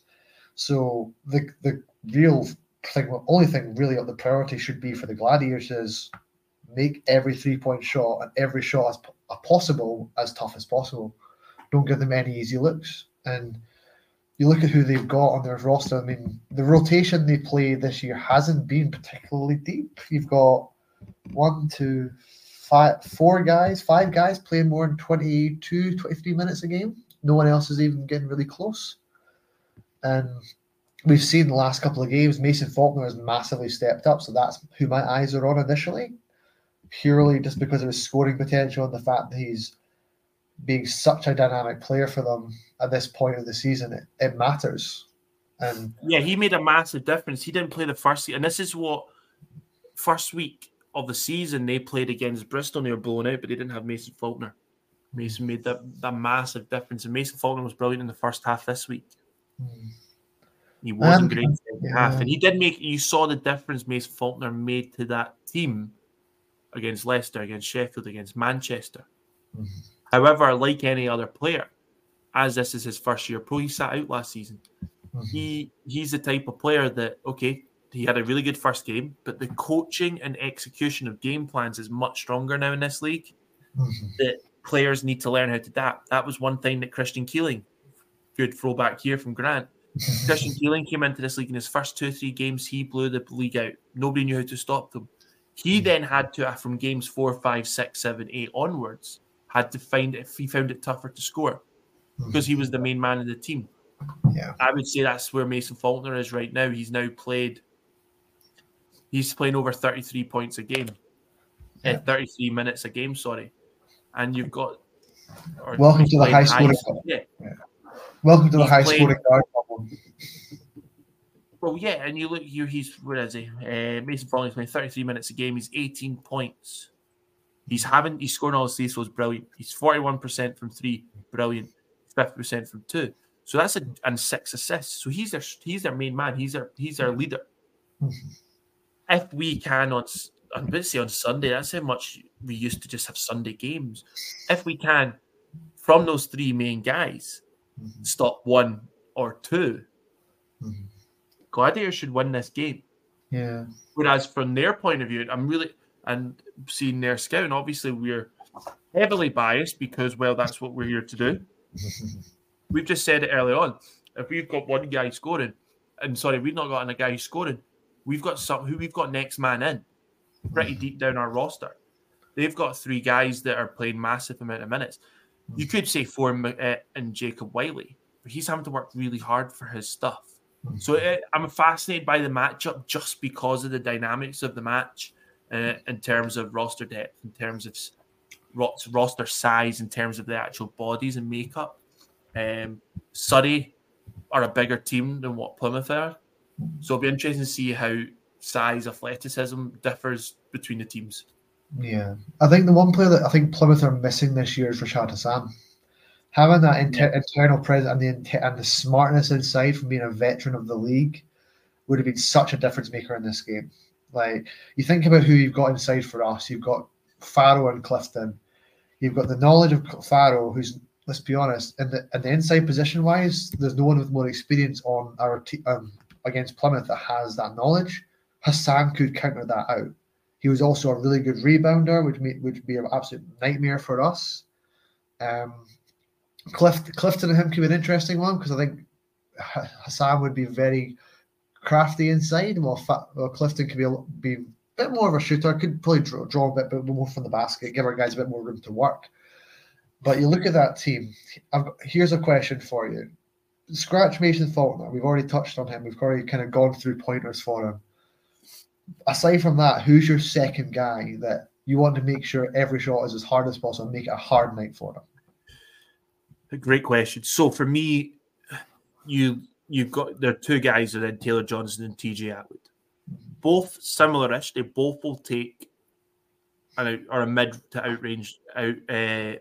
So the the real thing, only thing really the priority should be for the Gladiators is make every three point shot and every shot as possible as tough as possible. Don't give them any easy looks. And you look at who they've got on their roster. I mean, the rotation they play this year hasn't been particularly deep. You've got one, two, five, four guys, five guys playing more than 22, 23 minutes a game. No one else is even getting really close. And we've seen the last couple of games, Mason Faulkner has massively stepped up. So that's who my eyes are on initially, purely just because of his scoring potential and the fact that he's being such a dynamic player for them at this point of the season. It, it matters. And Yeah, he made a massive difference. He didn't play the first, and this is what first week of the season they played against Bristol. They were blown out, but they didn't have Mason Faulkner. Mason made that, that massive difference, and Mason Faulkner was brilliant in the first half this week. He wasn't great in the second half, and he did make. You saw the difference Mace Faulkner made to that team against Leicester, against Sheffield, against Manchester. Mm-hmm. However, like any other player, as this is his first year pro, he sat out last season. Mm-hmm. He he's the type of player that okay, he had a really good first game, but the coaching and execution of game plans is much stronger now in this league. Mm-hmm. That players need to learn how to adapt. That was one thing that Christian Keeling, good throwback here from Grant. (laughs) Christian Keeling came into this league in his first two, three games. He blew the league out. Nobody knew how to stop them. He hmm. then had to, uh, from games four, five, six, seven, eight onwards, had to find if he found it tougher to score hmm. because he was the main man of the team. Yeah. I would say that's where Mason Faulkner is right now. He's now played, he's playing over 33 points a game, uh, 33 minutes a game, sorry. And you've got. Welcome to the high scoring- Yeah. Welcome to the high playing- scoring guard problem. Well, yeah, and you look here. He's where is he? Uh, Mason Faulkner's playing 33 minutes a game. He's 18 points. He's having he's scoring all his threes, so it's brilliant. He's 41% from three, brilliant. 50% from two. So that's a and six assists. So he's their he's their main man. He's their he's their leader. if we can on I'm going to say on Sunday, that's how much we used to just have Sunday games. If we can, from those three main guys, Mm-hmm. stop one or 2 Mhm. Gladiator should win this game. Yeah. Whereas from their point of view, I'm really and seeing their scouting, obviously we're heavily biased because well, that's what we're here to do. (laughs) We've just said it earlier on. If we've got one guy scoring, and sorry, we've not got a guy who's scoring, we've got some who we've got next man in, pretty deep down our roster. They've got three guys that are playing massive amount of minutes. You could say for uh, and Jacob Wiley, but he's having to work really hard for his stuff. So uh, I'm fascinated by the matchup just because of the dynamics of the match, uh, in terms of roster depth, in terms of roster size, in terms of the actual bodies and makeup. Um, Surrey are a bigger team than what Plymouth are, so it'll be interesting to see how size, athleticism differs between the teams. Yeah, I think the one player that I think Plymouth are missing this year is Rashad Hassan. Having that inter- internal presence and the inte- and the smartness inside from being a veteran of the league would have been such a difference maker in this game. Like you think about who you've got inside for us, you've got Farrow and Clifton. You've got the knowledge of Farrow, who's let's be honest, in the in the inside position wise, there's no one with more experience on our te- um, against Plymouth that has that knowledge. Hassan could counter that out. He was also a really good rebounder, which would be an absolute nightmare for us. Um, Clift, Clifton and him could be an interesting one because I think Hassan would be very crafty inside, while, Fa- while Clifton could be a, be a bit more of a shooter. Could probably draw, draw a bit, bit more from the basket, give our guys a bit more room to work. But you look at that team. I've here's a question for you: Scratch Mason Faulkner. We've already touched on him. We've already kind of gone through pointers for him aside from that, who's your second guy that you want to make sure every shot is as hard as possible and make it a hard night for them? A great question. So for me, you you've got there are two guys and then Taylor Johnson and TJ Atwood. Both similar-ish. They both will take an out, or a mid to outrange out uh,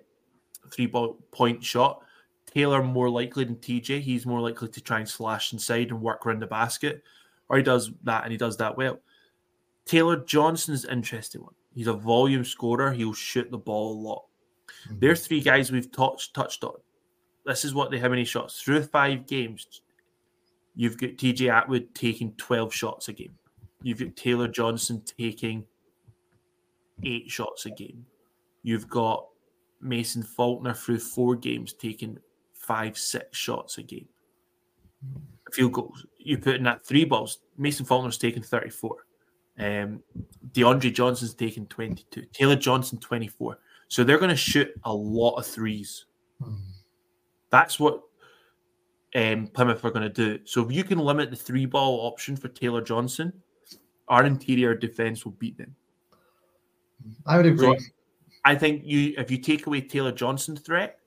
three ball point shot. Taylor more likely than TJ. He's more likely to try and slash inside and work around the basket, or he does that and he does that well. Taylor Johnson's an interesting one. He's a volume scorer. He'll shoot the ball a lot. Mm-hmm. There's three guys we've touched touched on. This is what they how many shots through five games. You've got TJ Atwood taking 12 shots a game. You've got Taylor Johnson taking eight shots a game. You've got Mason Faulkner through four games taking five, six shots a game. Mm-hmm. Field goals. You put in that three balls. Mason Faulkner's taking 34. Um, DeAndre Johnson's taking 22. Taylor Johnson 24. So they're going to shoot a lot of threes. That's what um, Plymouth are going to do. So if you can limit the three ball option for Taylor Johnson, our interior defense will beat them. I would agree. So I think you if you take away Taylor Johnson's threat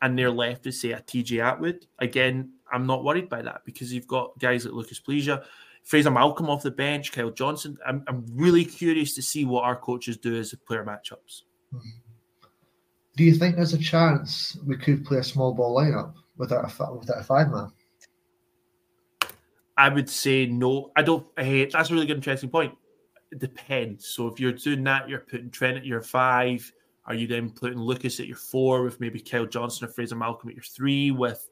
and they're left to say a TJ Atwood, again, I'm not worried by that because you've got guys like Lucas Pleasure, Fraser Malcolm off the bench, Kyle Johnson. I'm, I'm really curious to see what our coaches do as player matchups. Hmm. Do you think there's a chance we could play a small ball lineup without a without a five man? I would say no. I don't. Hey, that's a really good, interesting point. It depends. So if you're doing that, you're putting Trent at your five. Are you then putting Lucas at your four with maybe Kyle Johnson or Fraser Malcolm at your three, with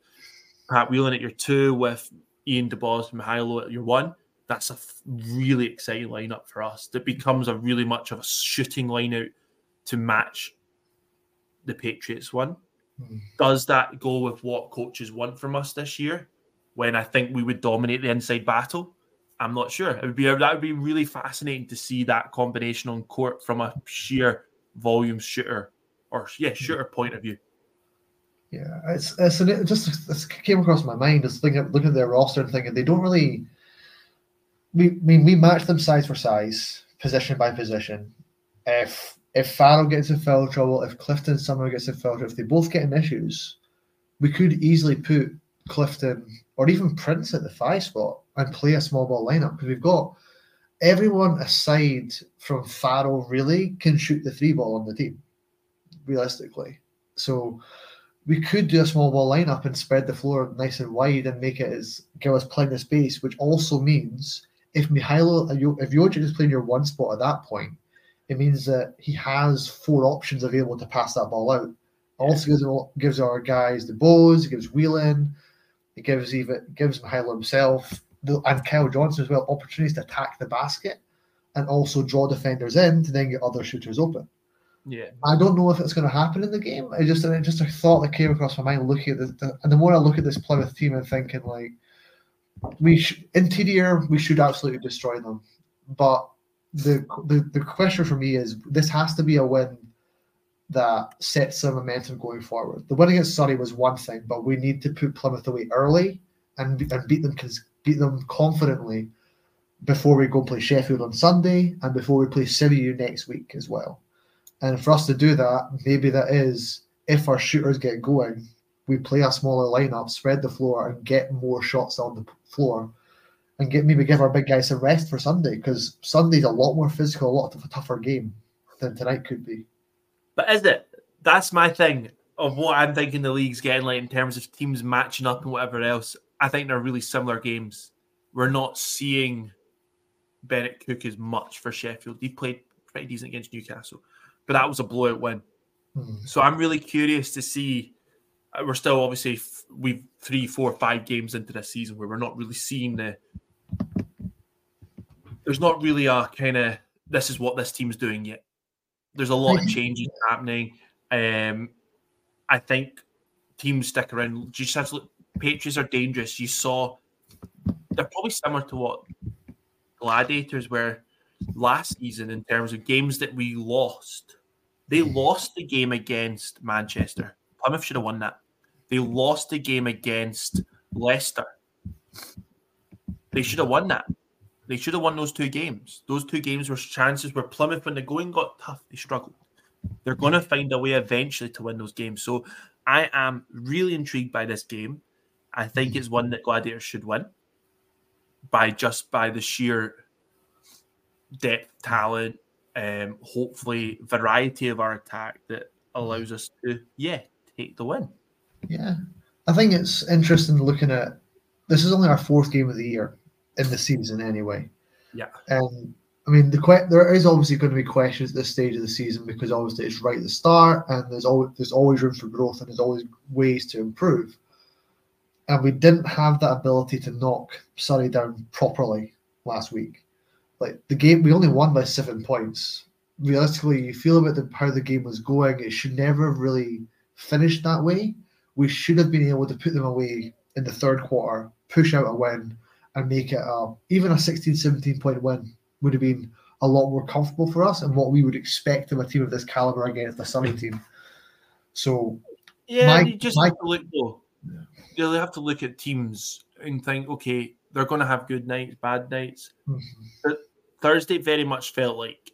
Pat Whelan at your two, with Ian DuBose and Mihailo at your one? That's a really exciting lineup for us. That becomes a really much of a shooting lineout to match the Patriots one. Mm-hmm. Does that go with what coaches want from us this year? When I think we would dominate the inside battle, I'm not sure. It would be that would be really fascinating to see that combination on court from a sheer volume shooter or yeah shooter mm-hmm. point of view. Yeah, it's it's an, it just came across my mind. Just thinking, looking at their roster and thinking they don't really. We mean we match them size for size, position by position. If if Farrell gets in foul trouble, if Clifton somehow gets in foul trouble, if they both get in issues, we could easily put Clifton or even Prince at the five spot and play a small ball lineup because we've got everyone aside from Farrell really can shoot the three ball on the team, realistically. So we could do a small ball lineup and spread the floor nice and wide and make it as give us plenty of space, which also means if Mihailo if Jovicic is playing your one spot at that point, it means that he has four options available to pass that ball out. Also gives, gives our guys the bows, it gives Whelan, it gives even gives Mihailo himself and Kyle Johnson as well opportunities to attack the basket and also draw defenders in to then get other shooters open. Yeah, I don't know if it's going to happen in the game. I just it just a thought that came across my mind looking at the, and the more I look at this Plymouth team and thinking like we sh- interior we should absolutely destroy them, but the, the the question for me is this has to be a win that sets some momentum going forward. The win against Surrey was one thing, but we need to put Plymouth away early and, and beat them beat them confidently before we go play Sheffield on Sunday and before we play Sibiu next week as well. And for us to do that, maybe that is if our shooters get going, we play a smaller lineup, spread the floor, and get more shots on the floor, and get maybe give our big guys a rest for Sunday because Sunday's a lot more physical, a lot of a tougher game than tonight could be. But is it? That's my thing of what I'm thinking the league's getting like in terms of teams matching up and whatever else. I think they're really similar games. We're not seeing Bennett Cook as much for Sheffield. He played pretty decent against Newcastle, but that was a blowout win. Mm. So I'm really curious to see. uh, We're still obviously f- we've three, four, five games into this season where we're not really seeing the. There's not really a kind of this is what this team's doing yet. There's a lot of (laughs) changes happening. Um, I think teams stick around. You just have to look. Patriots are dangerous. You saw they're probably similar to what Gladiators were last season in terms of games that we lost. They hmm. lost the game against Manchester. Plymouth should have won that. They lost the game against Leicester. They should have won that. They should have won those two games. Those two games were chances where Plymouth, when the going got tough, they struggled. They're going to find a way eventually to win those games. So I am really intrigued by this game. I think hmm. it's one that Gladiators should win by just by the sheer depth, talent, um, hopefully variety of our attack that allows us to, yeah, take the win. Yeah, I think it's interesting looking at this is only our fourth game of the year in the season anyway. Yeah. And I mean, the que- there is obviously going to be questions at this stage of the season because obviously it's right at the start, and there's always there's always room for growth, and there's always ways to improve. And we didn't have that ability to knock Surrey down properly last week. Like the game, we only won by seven points. Realistically, you feel about the, how the game was going. It should never have really finished that way. We should have been able to put them away in the third quarter, push out a win, and make it a, even a 16, 17 point win would have been a lot more comfortable for us and what we would expect of a team of this caliber against the sunny team. So, Yeah, My- you just my- have to look though. You have to look at teams and think, okay, they're going to have good nights, bad nights. Mhm. But Thursday very much felt like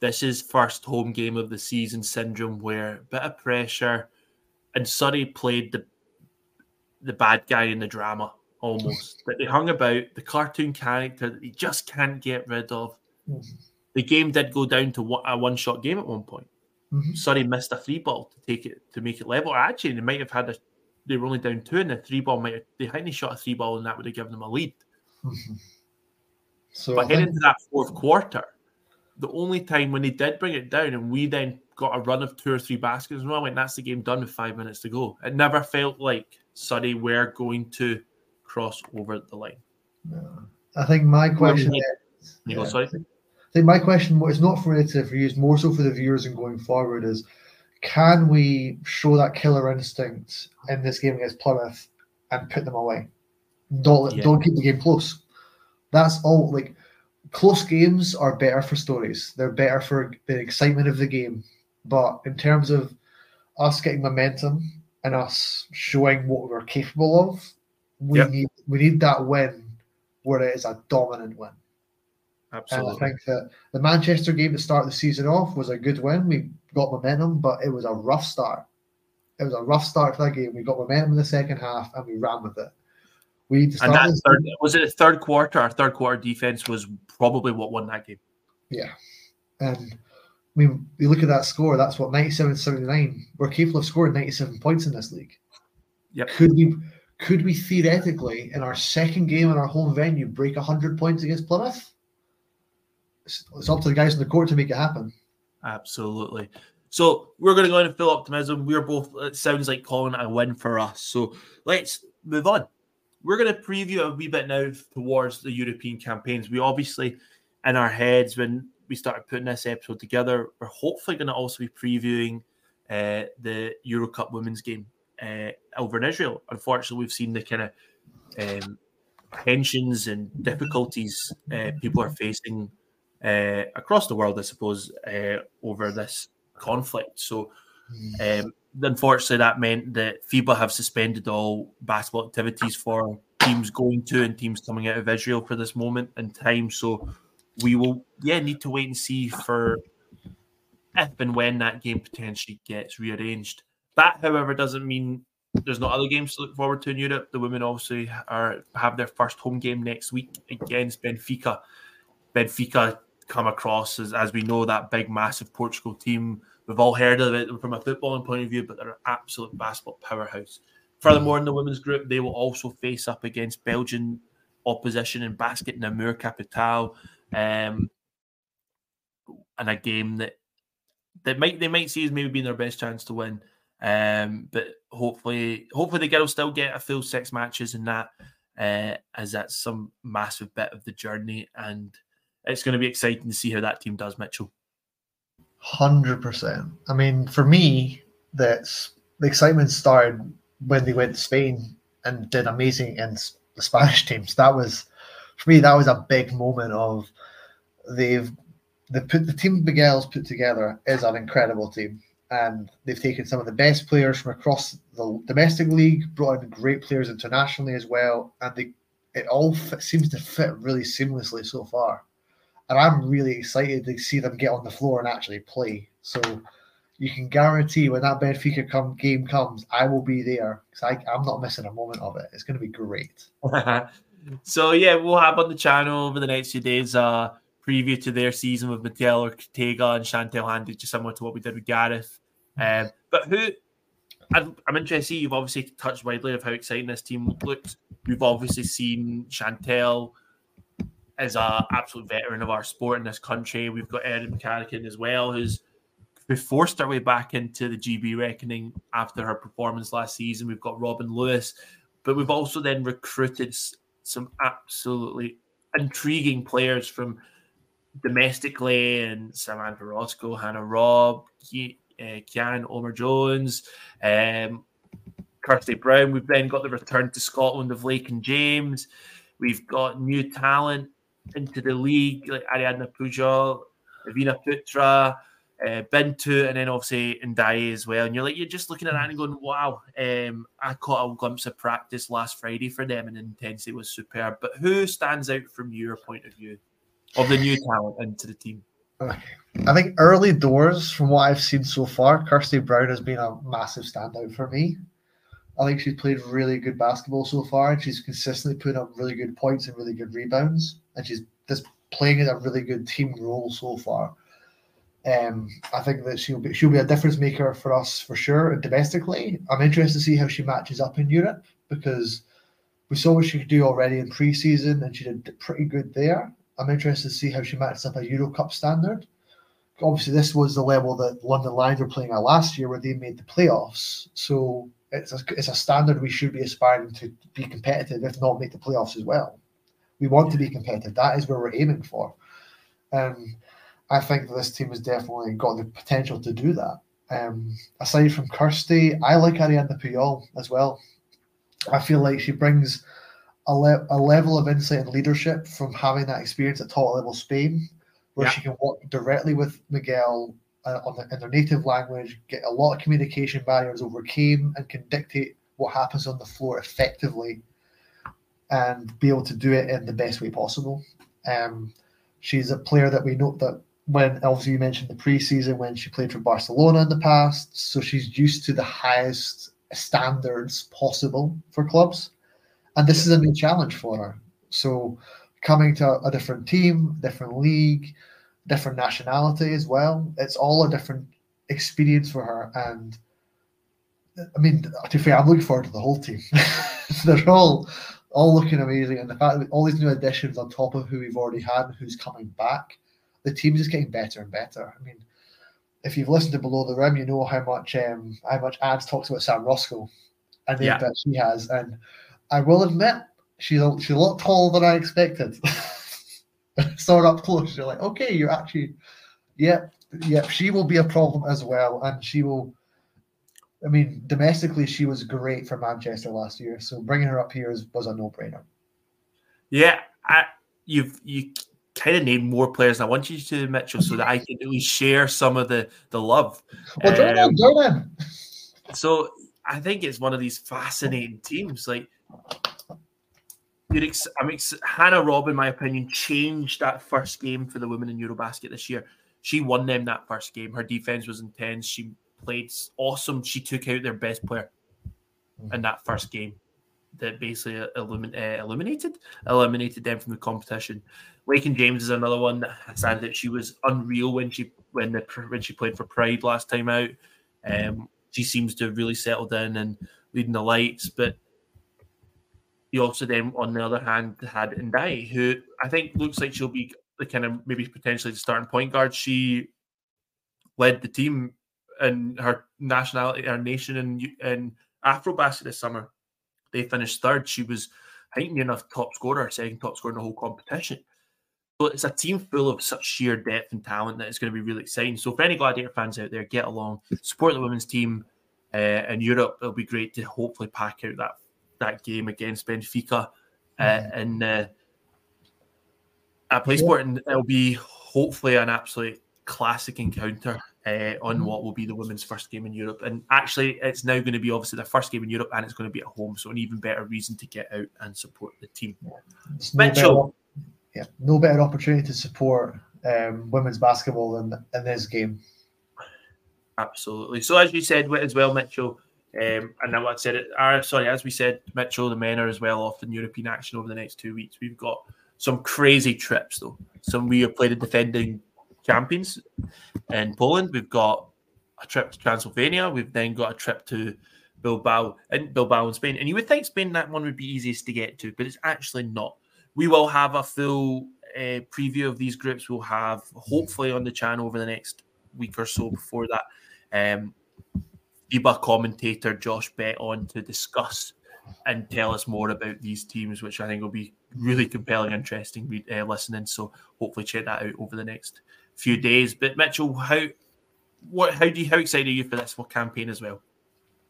this is first home game of the season syndrome, where a bit of pressure, and Surrey played the the bad guy in the drama almost. (laughs) that they hung about the cartoon character that they just can't get rid of. Mhm. The game did go down to a one shot game at one point. Mhm. Surrey missed a three ball to take it to make it level. Actually, they might have had a they were only down two, and the three ball might have, they hadn't shot a three ball, and that would have given them a lead. Mhm. So But heading into that fourth quarter, the only time when they did bring it down, and we then got a run of two or three baskets, and I went, "That's the game done with five minutes to go." It never felt like Surrey were going to cross over the line. I think my question is, You go, Yeah. sorry. I think my question is not for it for you, it's more so for the viewers and going forward is can we show that killer instinct in this game against Plymouth and put them away? Don't Yeah. don't keep the game close. That's all like close games are better for stories. They're better for the excitement of the game. But in terms of us getting momentum and us showing what we're capable of, we Yep. need we need that win where it is a dominant win. Absolutely. And I think that the Manchester game to start the season off was a good win. We got momentum, but it was a rough start. It was a rough start for that game. We got momentum in the second half and we ran with it. We And that third, was it a third quarter? Our third quarter defense was probably what won that game. Yeah. And I mean, you look at that score, that's what 97 79. We're capable of scoring 97 points in this league. Yep. Could we could we theoretically in our second game in our home venue break 100 points against Plymouth? It's, it's up to the guys in the court to make it happen. Absolutely. So we're going to go in and full optimism. We're both. It sounds like calling a win for us. So let's move on. We're going to preview a wee bit now towards the European campaigns. We obviously, in our heads, when we started putting this episode together, we're hopefully going to also be previewing uh, the Euro Cup women's game uh, over in Israel. Unfortunately, we've seen the kind of um, tensions and difficulties uh, people are facing uh, across the world, I suppose, uh, over this conflict. So, um, unfortunately, that meant that FIBA have suspended all basketball activities for teams going to and teams coming out of Israel for this moment in time. So, we will, yeah, need to wait and see for if and when that game potentially gets rearranged. That, however, doesn't mean there's not other games to look forward to in Europe. The women obviously are have their first home game next week against Benfica. Benfica come across as, as we know that big, massive Portugal team. We've all heard of it from a footballing point of view, but they're an absolute basketball powerhouse. Furthermore, in the women's group, they will also face up against Belgian opposition in Basket Namur Capital, um, and a game that that might they might see as maybe being their best chance to win. Um, but hopefully, hopefully the girls still get a full six matches in that, uh, as that's some massive bit of the journey, and it's going to be exciting to see how that team does, Mitchell. Hundred percent. I mean, for me, that's the excitement started when they went to Spain and did amazing against the Spanish (laughs) teams. That was, for me, that was a big moment of they've they put the team Miguel's put together is an incredible team, and they've taken some of the best players from across the domestic league, brought in great players internationally as well, and they it all fit, seems to fit really seamlessly so far and I'm really excited to see them get on the floor and actually play. So you can guarantee when that Benfica come, game comes, I will be there because I'm not missing a moment of it. It's going to be great. (laughs) so yeah, we'll have on the channel over the next few days uh preview to their season with Mattel Ortega and Chantelle Handy, just similar to what we did with Gareth. Um, but who? I'm, I'm interested. To see, you've obviously touched widely of how exciting this team looks. We've obviously seen Chantelle is a absolute veteran of our sport in this country. We've got Erin McGarrachan as well, who's who forced our way back into the GB reckoning after her performance last season. We've got Robin Lewis, but we've also then recruited some absolutely intriguing players from domestically and Samantha Roscoe, Hannah Robb, Ki- uh, Kian Omer Jones, um, Kirsty Brown. We've then got the return to Scotland of Lakin James. We've got new talent into the league, like Ariadna Pujol, Avina Putra, uh, Bintu, and then obviously Ndai as well. And you're like, you're just looking at that and going, wow, um, I caught a glimpse of practice last Friday for them, and the intensity was superb. But who stands out from your point of view of the new talent into the team? I think early doors, from what I've seen so far, Kirsty Brown has been a massive standout for me. I think she's played really good basketball so far, and she's consistently putting up really good points and really good rebounds, and she's just playing in a really good team role so far. Um, I think that she'll be she'll be a difference maker for us for sure domestically. I'm interested to see how she matches up in Europe because we saw what she could do already in preseason, and she did pretty good there. I'm interested to see how she matches up a Euro Cup standard. Obviously, this was the level that London Lions were playing at last year, where they made the playoffs. So it's a, it's a standard we should be aspiring to be competitive, if not make the playoffs as well. We want to be competitive. That is where we're aiming for. And I think this team has definitely got the potential to do that. Um, aside from Kirsty, I like Ariadna Pujol as well. I feel like she brings a, le- a level of insight and leadership from having that experience at top level Spain, where Yeah. she can work directly with Miguel uh, on the, in their native language, get a lot of communication barriers overcame, and can dictate what happens on the floor effectively, and be able to do it in the best way possible. Um, she's a player that we know that when obviously you mentioned the preseason when she played for Barcelona in the past, so she's used to the highest standards possible for clubs. and this is a new challenge for her. So coming to a different team, different league, different nationality as well. It's all a different experience for her. And I mean, to be fair, I'm looking forward to the whole team. (laughs) They're all all looking amazing, and the fact that all these new additions on top of who we've already had and who's coming back, the team is getting better and better. I mean, if you've listened to Below the Rim, you know how much um, how much ads talks about Sam Roscoe and the Yeah. impact she has. And I will admit, she's a, she's a lot taller than I expected. (laughs) (laughs) Saw her up close. You're like, okay, you're actually, yep, yep. She will be a problem as well, and she will. I mean, domestically, she was great for Manchester last year. So bringing her up here is, was a no-brainer. Yeah, I, you've you kind of named more players. I want you to, Mitchell, so that I can at least share some of the the love. Well, Um, in, join in. So I think it's one of these fascinating teams. Like, ex- I'm ex- Hannah Robb, in my opinion, changed that first game for the women in Eurobasket this year. She won them that first game. Her defense was intense. She played awesome. She took out their best player in that first game. That basically elimin- uh, eliminated eliminated them from the competition. Lakin James is another one that said that She was unreal when she when the when she played for Pride last time out. Um, she seems to have really settled in and leading the lights. But you also then, on the other hand, had Ndai, who I think looks like she'll be the kind of maybe potentially the starting point guard. She led the team and her nationality, her nation in in AfroBasket this summer. They finished third. She was, I think, enough top scorer, second top scorer in the whole competition. So it's a team full of such sheer depth and talent that it's going to be really exciting. So for any Gladiator fans out there, get along, support the women's team uh, in Europe. It'll be great to hopefully pack out that that game against Benfica uh, in uh, at PlaySport, and it'll be hopefully an absolute classic encounter uh, on what will be the women's first game in Europe. And actually, it's now going to be obviously their first game in Europe, and it's going to be at home, so an even better reason to get out and support the team. It's no Mitchell. better- yeah, no better opportunity to support um, women's basketball than in this game. Absolutely. So as you said as well, Mitchell, um, and now what I said it. Are, sorry, as we said, Mitchell, the men are as well off in European action over the next two weeks. We've got some crazy trips though. Some we have played the defending champions in Poland. We've got a trip to Transylvania. We've then got a trip to Bilbao in Bilbao in Spain. And you would think Spain that one would be easiest to get to, but it's actually not. We will have a full uh, preview of these groups. We'll have hopefully on the channel over the next week or so before that. Um, FIBA commentator Josh Bett on to discuss and tell us more about these teams, which I think will be really compelling, interesting uh, listening. So hopefully check that out over the next few days. But Mitchell, how what how do you how excited are you for this for campaign as well?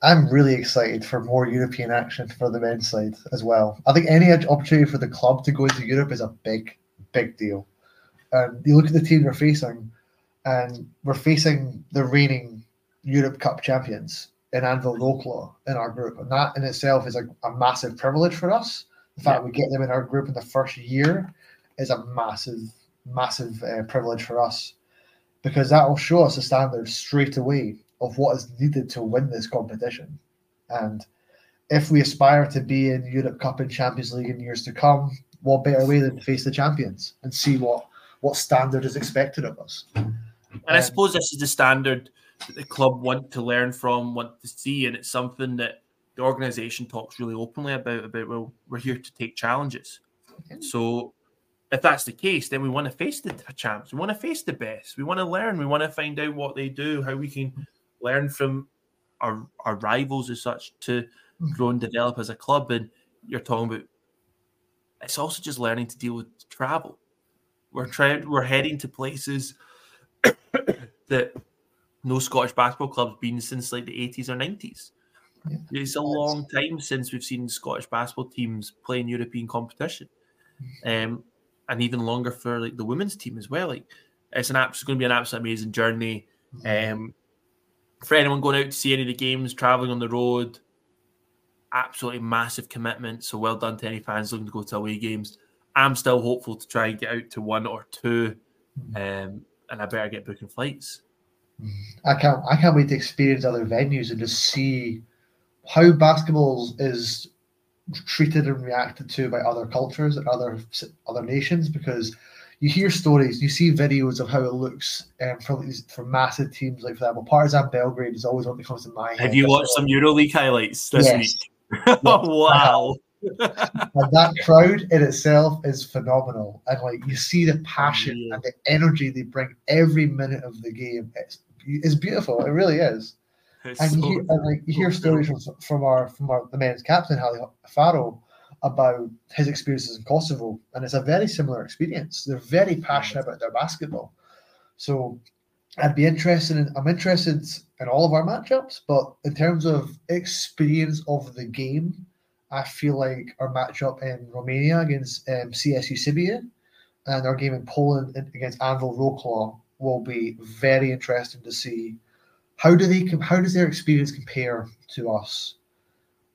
I'm really excited for more European action for the men's side as well. I think any opportunity for the club to go into Europe is a big, big deal. And you look at the team we're facing, and we're facing the reigning Europe Cup champions in Anwil Roclaw in our group. And that in itself is a, a massive privilege for us. The fact we get them in our group in the first year is a massive, massive uh, privilege for us because that will show us a standard straight away of what is needed to win this competition. And if we aspire to be in Europe Cup and Champions League in years to come, what better way than to face the champions and see what what standard is expected of us? And I suppose this is the standard that the club want to learn from, want to see, and it's something that the organisation talks really openly about. About well, we're here to take challenges. So, if that's the case, then we want to face the champs. We want to face the best. We want to learn. We want to find out what they do, how we can learn from our our rivals as such to mm. grow and develop as a club. And you're talking about it's also just learning to deal with travel. We're trying. We're heading to places (coughs) that no Scottish basketball club's been since like the 80s or 90s. It's a long time since we've seen Scottish basketball teams play in European competition, um, and even longer for like the women's team as well. Like it's an it's going to be an absolutely amazing journey. Um, for anyone going out to see any of the games, traveling on the road, absolutely massive commitment. So well done to any fans looking to go to away games. I'm still hopeful to try and get out to one or two, um, and I better get booking flights. I can't I can't wait to experience other venues and just see how basketball is treated and reacted to by other cultures and other other nations because you hear stories, you see videos of how it looks um, for for massive teams like for example, Partizan Belgrade is always what that comes to mind. Have you watched some EuroLeague highlights this Yes. week? (laughs) (laughs) wow. and that crowd in itself is phenomenal. And like you see the passion and the energy they bring every minute of the game. It's it's beautiful. It really is. It's and you so- hear, and like you hear stories from from our from our the men's captain Hali Faro about his experiences in Kosovo, and it's a very similar experience. They're very passionate about their basketball. So I'd be interested in I'm interested in all of our matchups, but in terms of experience of the game, I feel like our matchup in Romania against um, CSU Sibiu and our game in Poland against Anwil Wroclaw will be very interesting to see how do they how does their experience compare to us?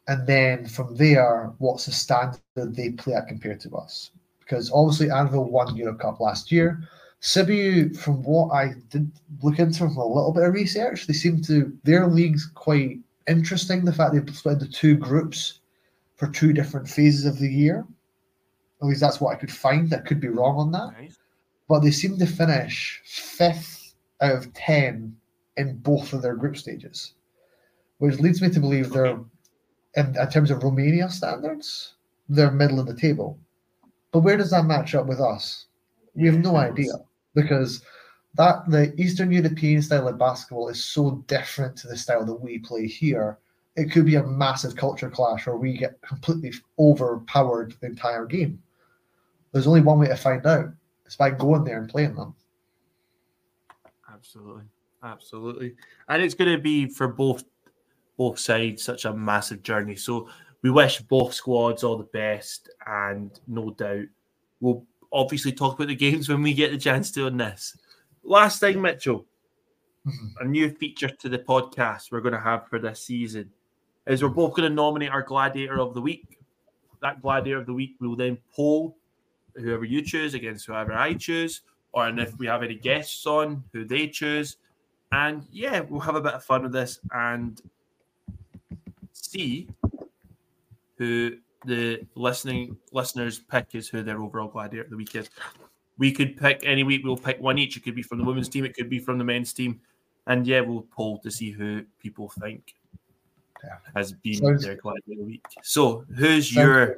And then from there what's the standard they play at compared to us? Because obviously Anwil won Europe Cup last year. Sibiu from what I did look into from a little bit of research they seem to their league's quite interesting the fact they split into two groups for two different phases of the year. At least that's what I could find. I could be wrong on that. Nice. But they seem to finish fifth out of 10 in both of their group stages, which leads me to believe they're, in, in terms of Romania standards, they're middle of the table. But where does that match up with us? We have no idea because that the Eastern European style of basketball is so different to the style that we play here. It could be a massive culture clash where we get completely overpowered the entire game. There's only one way to find out. It's by going there and playing them. Absolutely, absolutely, and it's going to be for both both sides such a massive journey. So we wish both squads all the best, and no doubt we'll obviously talk about the games when we get the chance to on this. Last thing, Mitchell, mm-hmm. a new feature to the podcast we're going to have for this season is we're both going to nominate our gladiator of the week. That gladiator of the week we will then poll whoever you choose against whoever I choose, or and if we have any guests on, who they choose. And yeah, we'll have a bit of fun with this and see who the listening listeners pick is who their overall gladiator of the week is. We could pick any week, we'll pick one each. It could be from the women's team, it could be from the men's team. And yeah, we'll poll to see who people think has been Sounds- their gladiator of the week. So who's Sounds your.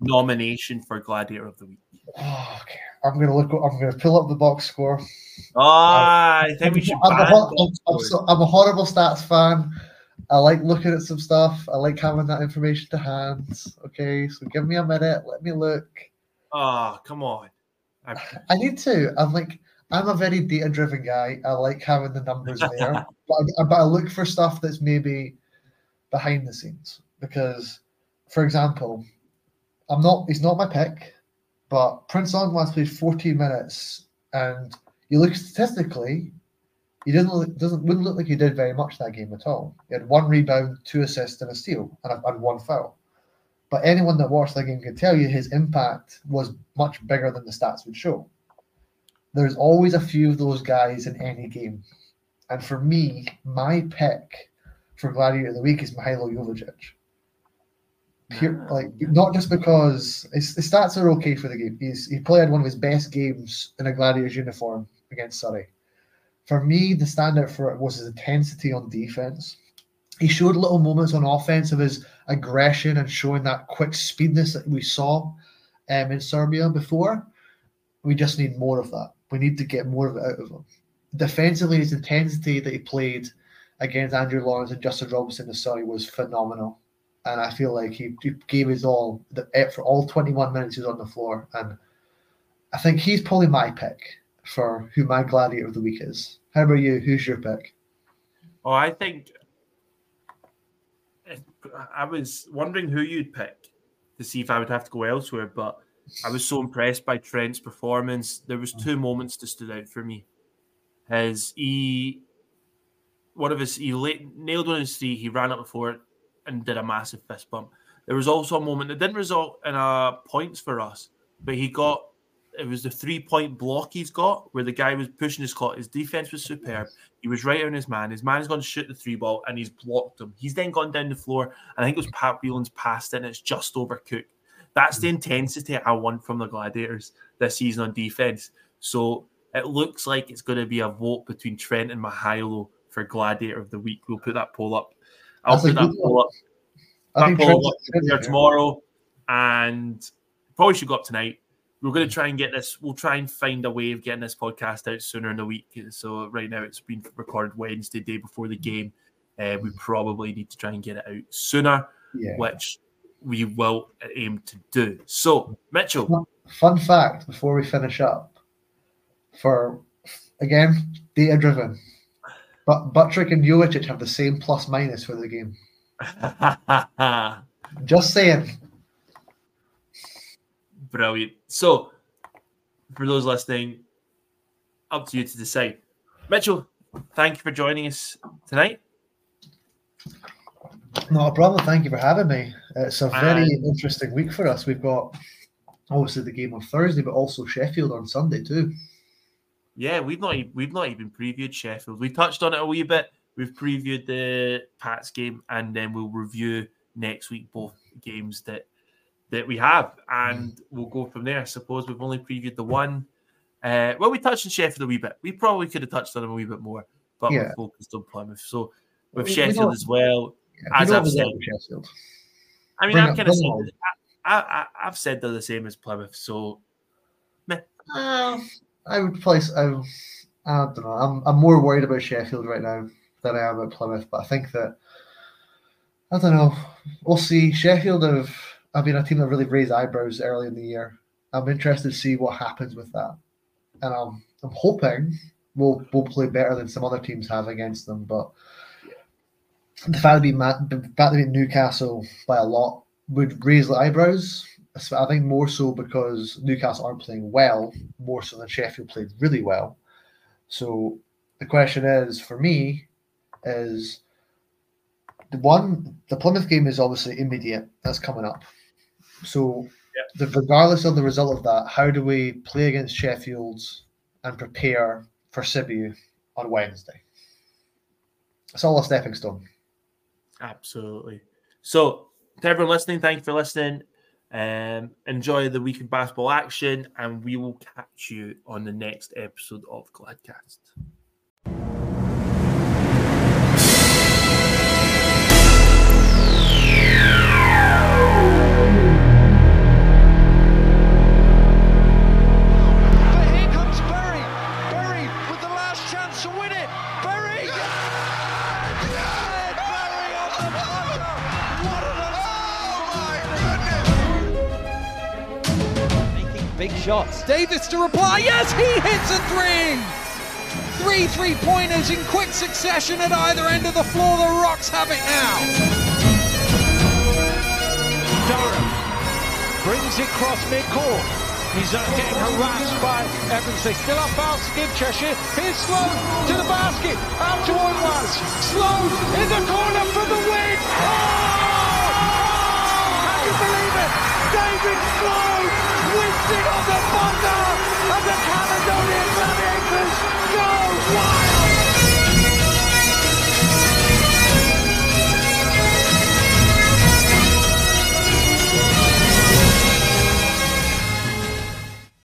Nomination for gladiator of the week? Oh, okay. I'm gonna look. I'm gonna pull up the box score. Ah, I think we should I'm, a, ban hor- box I'm, I'm so, I'm a horrible stats fan. I like looking at some stuff. I like having that information to hand. Okay, so give me a minute. Let me look. Ah, come on. I, (sighs) I need to. I'm like, I'm a very data driven guy. I like having the numbers (laughs) there, but, I, but I look for stuff that's maybe behind the scenes because, for example, I'm not. He's not my pick, but Prince Onwas played 14 minutes, and you look statistically, he doesn't look, doesn't wouldn't look like he did very much that game at all. He had one rebound, two assists, and a steal, and, and one foul. But anyone that watched that game can tell you his impact was much bigger than the stats would show. There's always a few of those guys in any game. And for me, my pick for Gladiator of the Week is Mihailo Jovicic. Pure, like not just because his, his stats are okay for the game. He's he played one of his best games in a Gladiators uniform against Surrey. For me, the standout for it was his intensity on defense. He showed little moments on offense of his aggression and showing that quick speedness that we saw um, in Serbia before. We just need more of that. We need to get more of it out of him. Defensively, his intensity that he played against Andrew Lawrence and Justin Robinson in Surrey was phenomenal. And I feel like he, he gave his all the, eh, for all 21 minutes he was on the floor. And I think he's probably my pick for who my gladiator of the week is. How about you? Who's your pick? oh, I think I was wondering who you'd pick to see if I would have to go elsewhere, but I was so impressed by Trent's performance. There was two moments that stood out for me. His he one of his he nailed on his three, he ran up before it and did a massive fist bump. There was also a moment that didn't result in uh, points for us, but he got it was the three point block he's got where the guy was pushing his clock. His defense was superb. He was right on his man. His man's going to shoot the three ball and he's blocked him. He's then gone down the floor. And I think it was Pat Whelan's passed and it's just overcooked. That's the intensity I want from the Gladiators this season on defense. So it looks like it's going to be a vote between Trent and Mihailo for Gladiator of the Week. We'll put that poll up. Put that poll up. I That think poll up here tomorrow, and probably should go up tonight. We're going to try and get this. We'll try and find a way of getting this podcast out sooner in the week. So right now it's been recorded Wednesday, day before the game. Uh, we probably need to try and get it out sooner, Yeah. which we will aim to do. So Mitchell, Fun fact before we finish up for again, data driven. But Buttrick and Jovicic have the same plus minus for the game. (laughs) Just saying. Brilliant. So, for those listening, up to you to decide. Mitchell, thank you for joining us tonight. Not a problem. Thank you for having me. It's a very And- interesting week for us. We've got obviously the game on Thursday, but also Sheffield on Sunday too. Yeah, we've not we've not even previewed Sheffield. We touched on it a wee bit. We've previewed the Pats game, and then we'll review next week both games that that we have, and we'll go from there. I suppose we've only previewed the one. Uh, well, we touched on Sheffield a wee bit. We probably could have touched on them a wee bit more, but Yeah. we're focused on Plymouth. So with We- we Sheffield don't- as well, Yeah, as we I've said, a lot of Sheffield. I mean, Bring I've it- kind of bring said. I, I, I've said they're the same as Plymouth. So Uh, I would place. I, I don't know. I'm I'm more worried about Sheffield right now than I am about Plymouth. But I think that I don't know. We'll see. Sheffield have have been a team that really raised eyebrows early in the year. I'm interested to see what happens with that, and I'm I'm hoping we'll we'll play better than some other teams have against them. But the fact that we ma- the fact that we beat Newcastle by a lot would raise the eyebrows. I think more so because Newcastle aren't playing well, more so than Sheffield played really well. So the question is for me is the one the Plymouth game is obviously immediate. That's coming up. So the, regardless of the result of that, how do we play against Sheffield and prepare for Sibiu on Wednesday? It's all a stepping stone. Absolutely. So, to everyone listening, thank you for listening. Um, enjoy the week of basketball action, and we will catch you on the next episode of Gladcast. Big shots. Davis to reply. Yes, he hits a three. Three three pointers in quick succession at either end of the floor. The Rocks have it now. Durham brings it cross midcourt. He's uh, getting harassed by Evans. They still have fouls to give Cheshire. Here's Sloan to the basket. Out to Onwas. Sloan in the corner for the win. Oh! Can you believe it? David Sloan Winds it on the bunker and the Caledonian Gladiators. Go wild!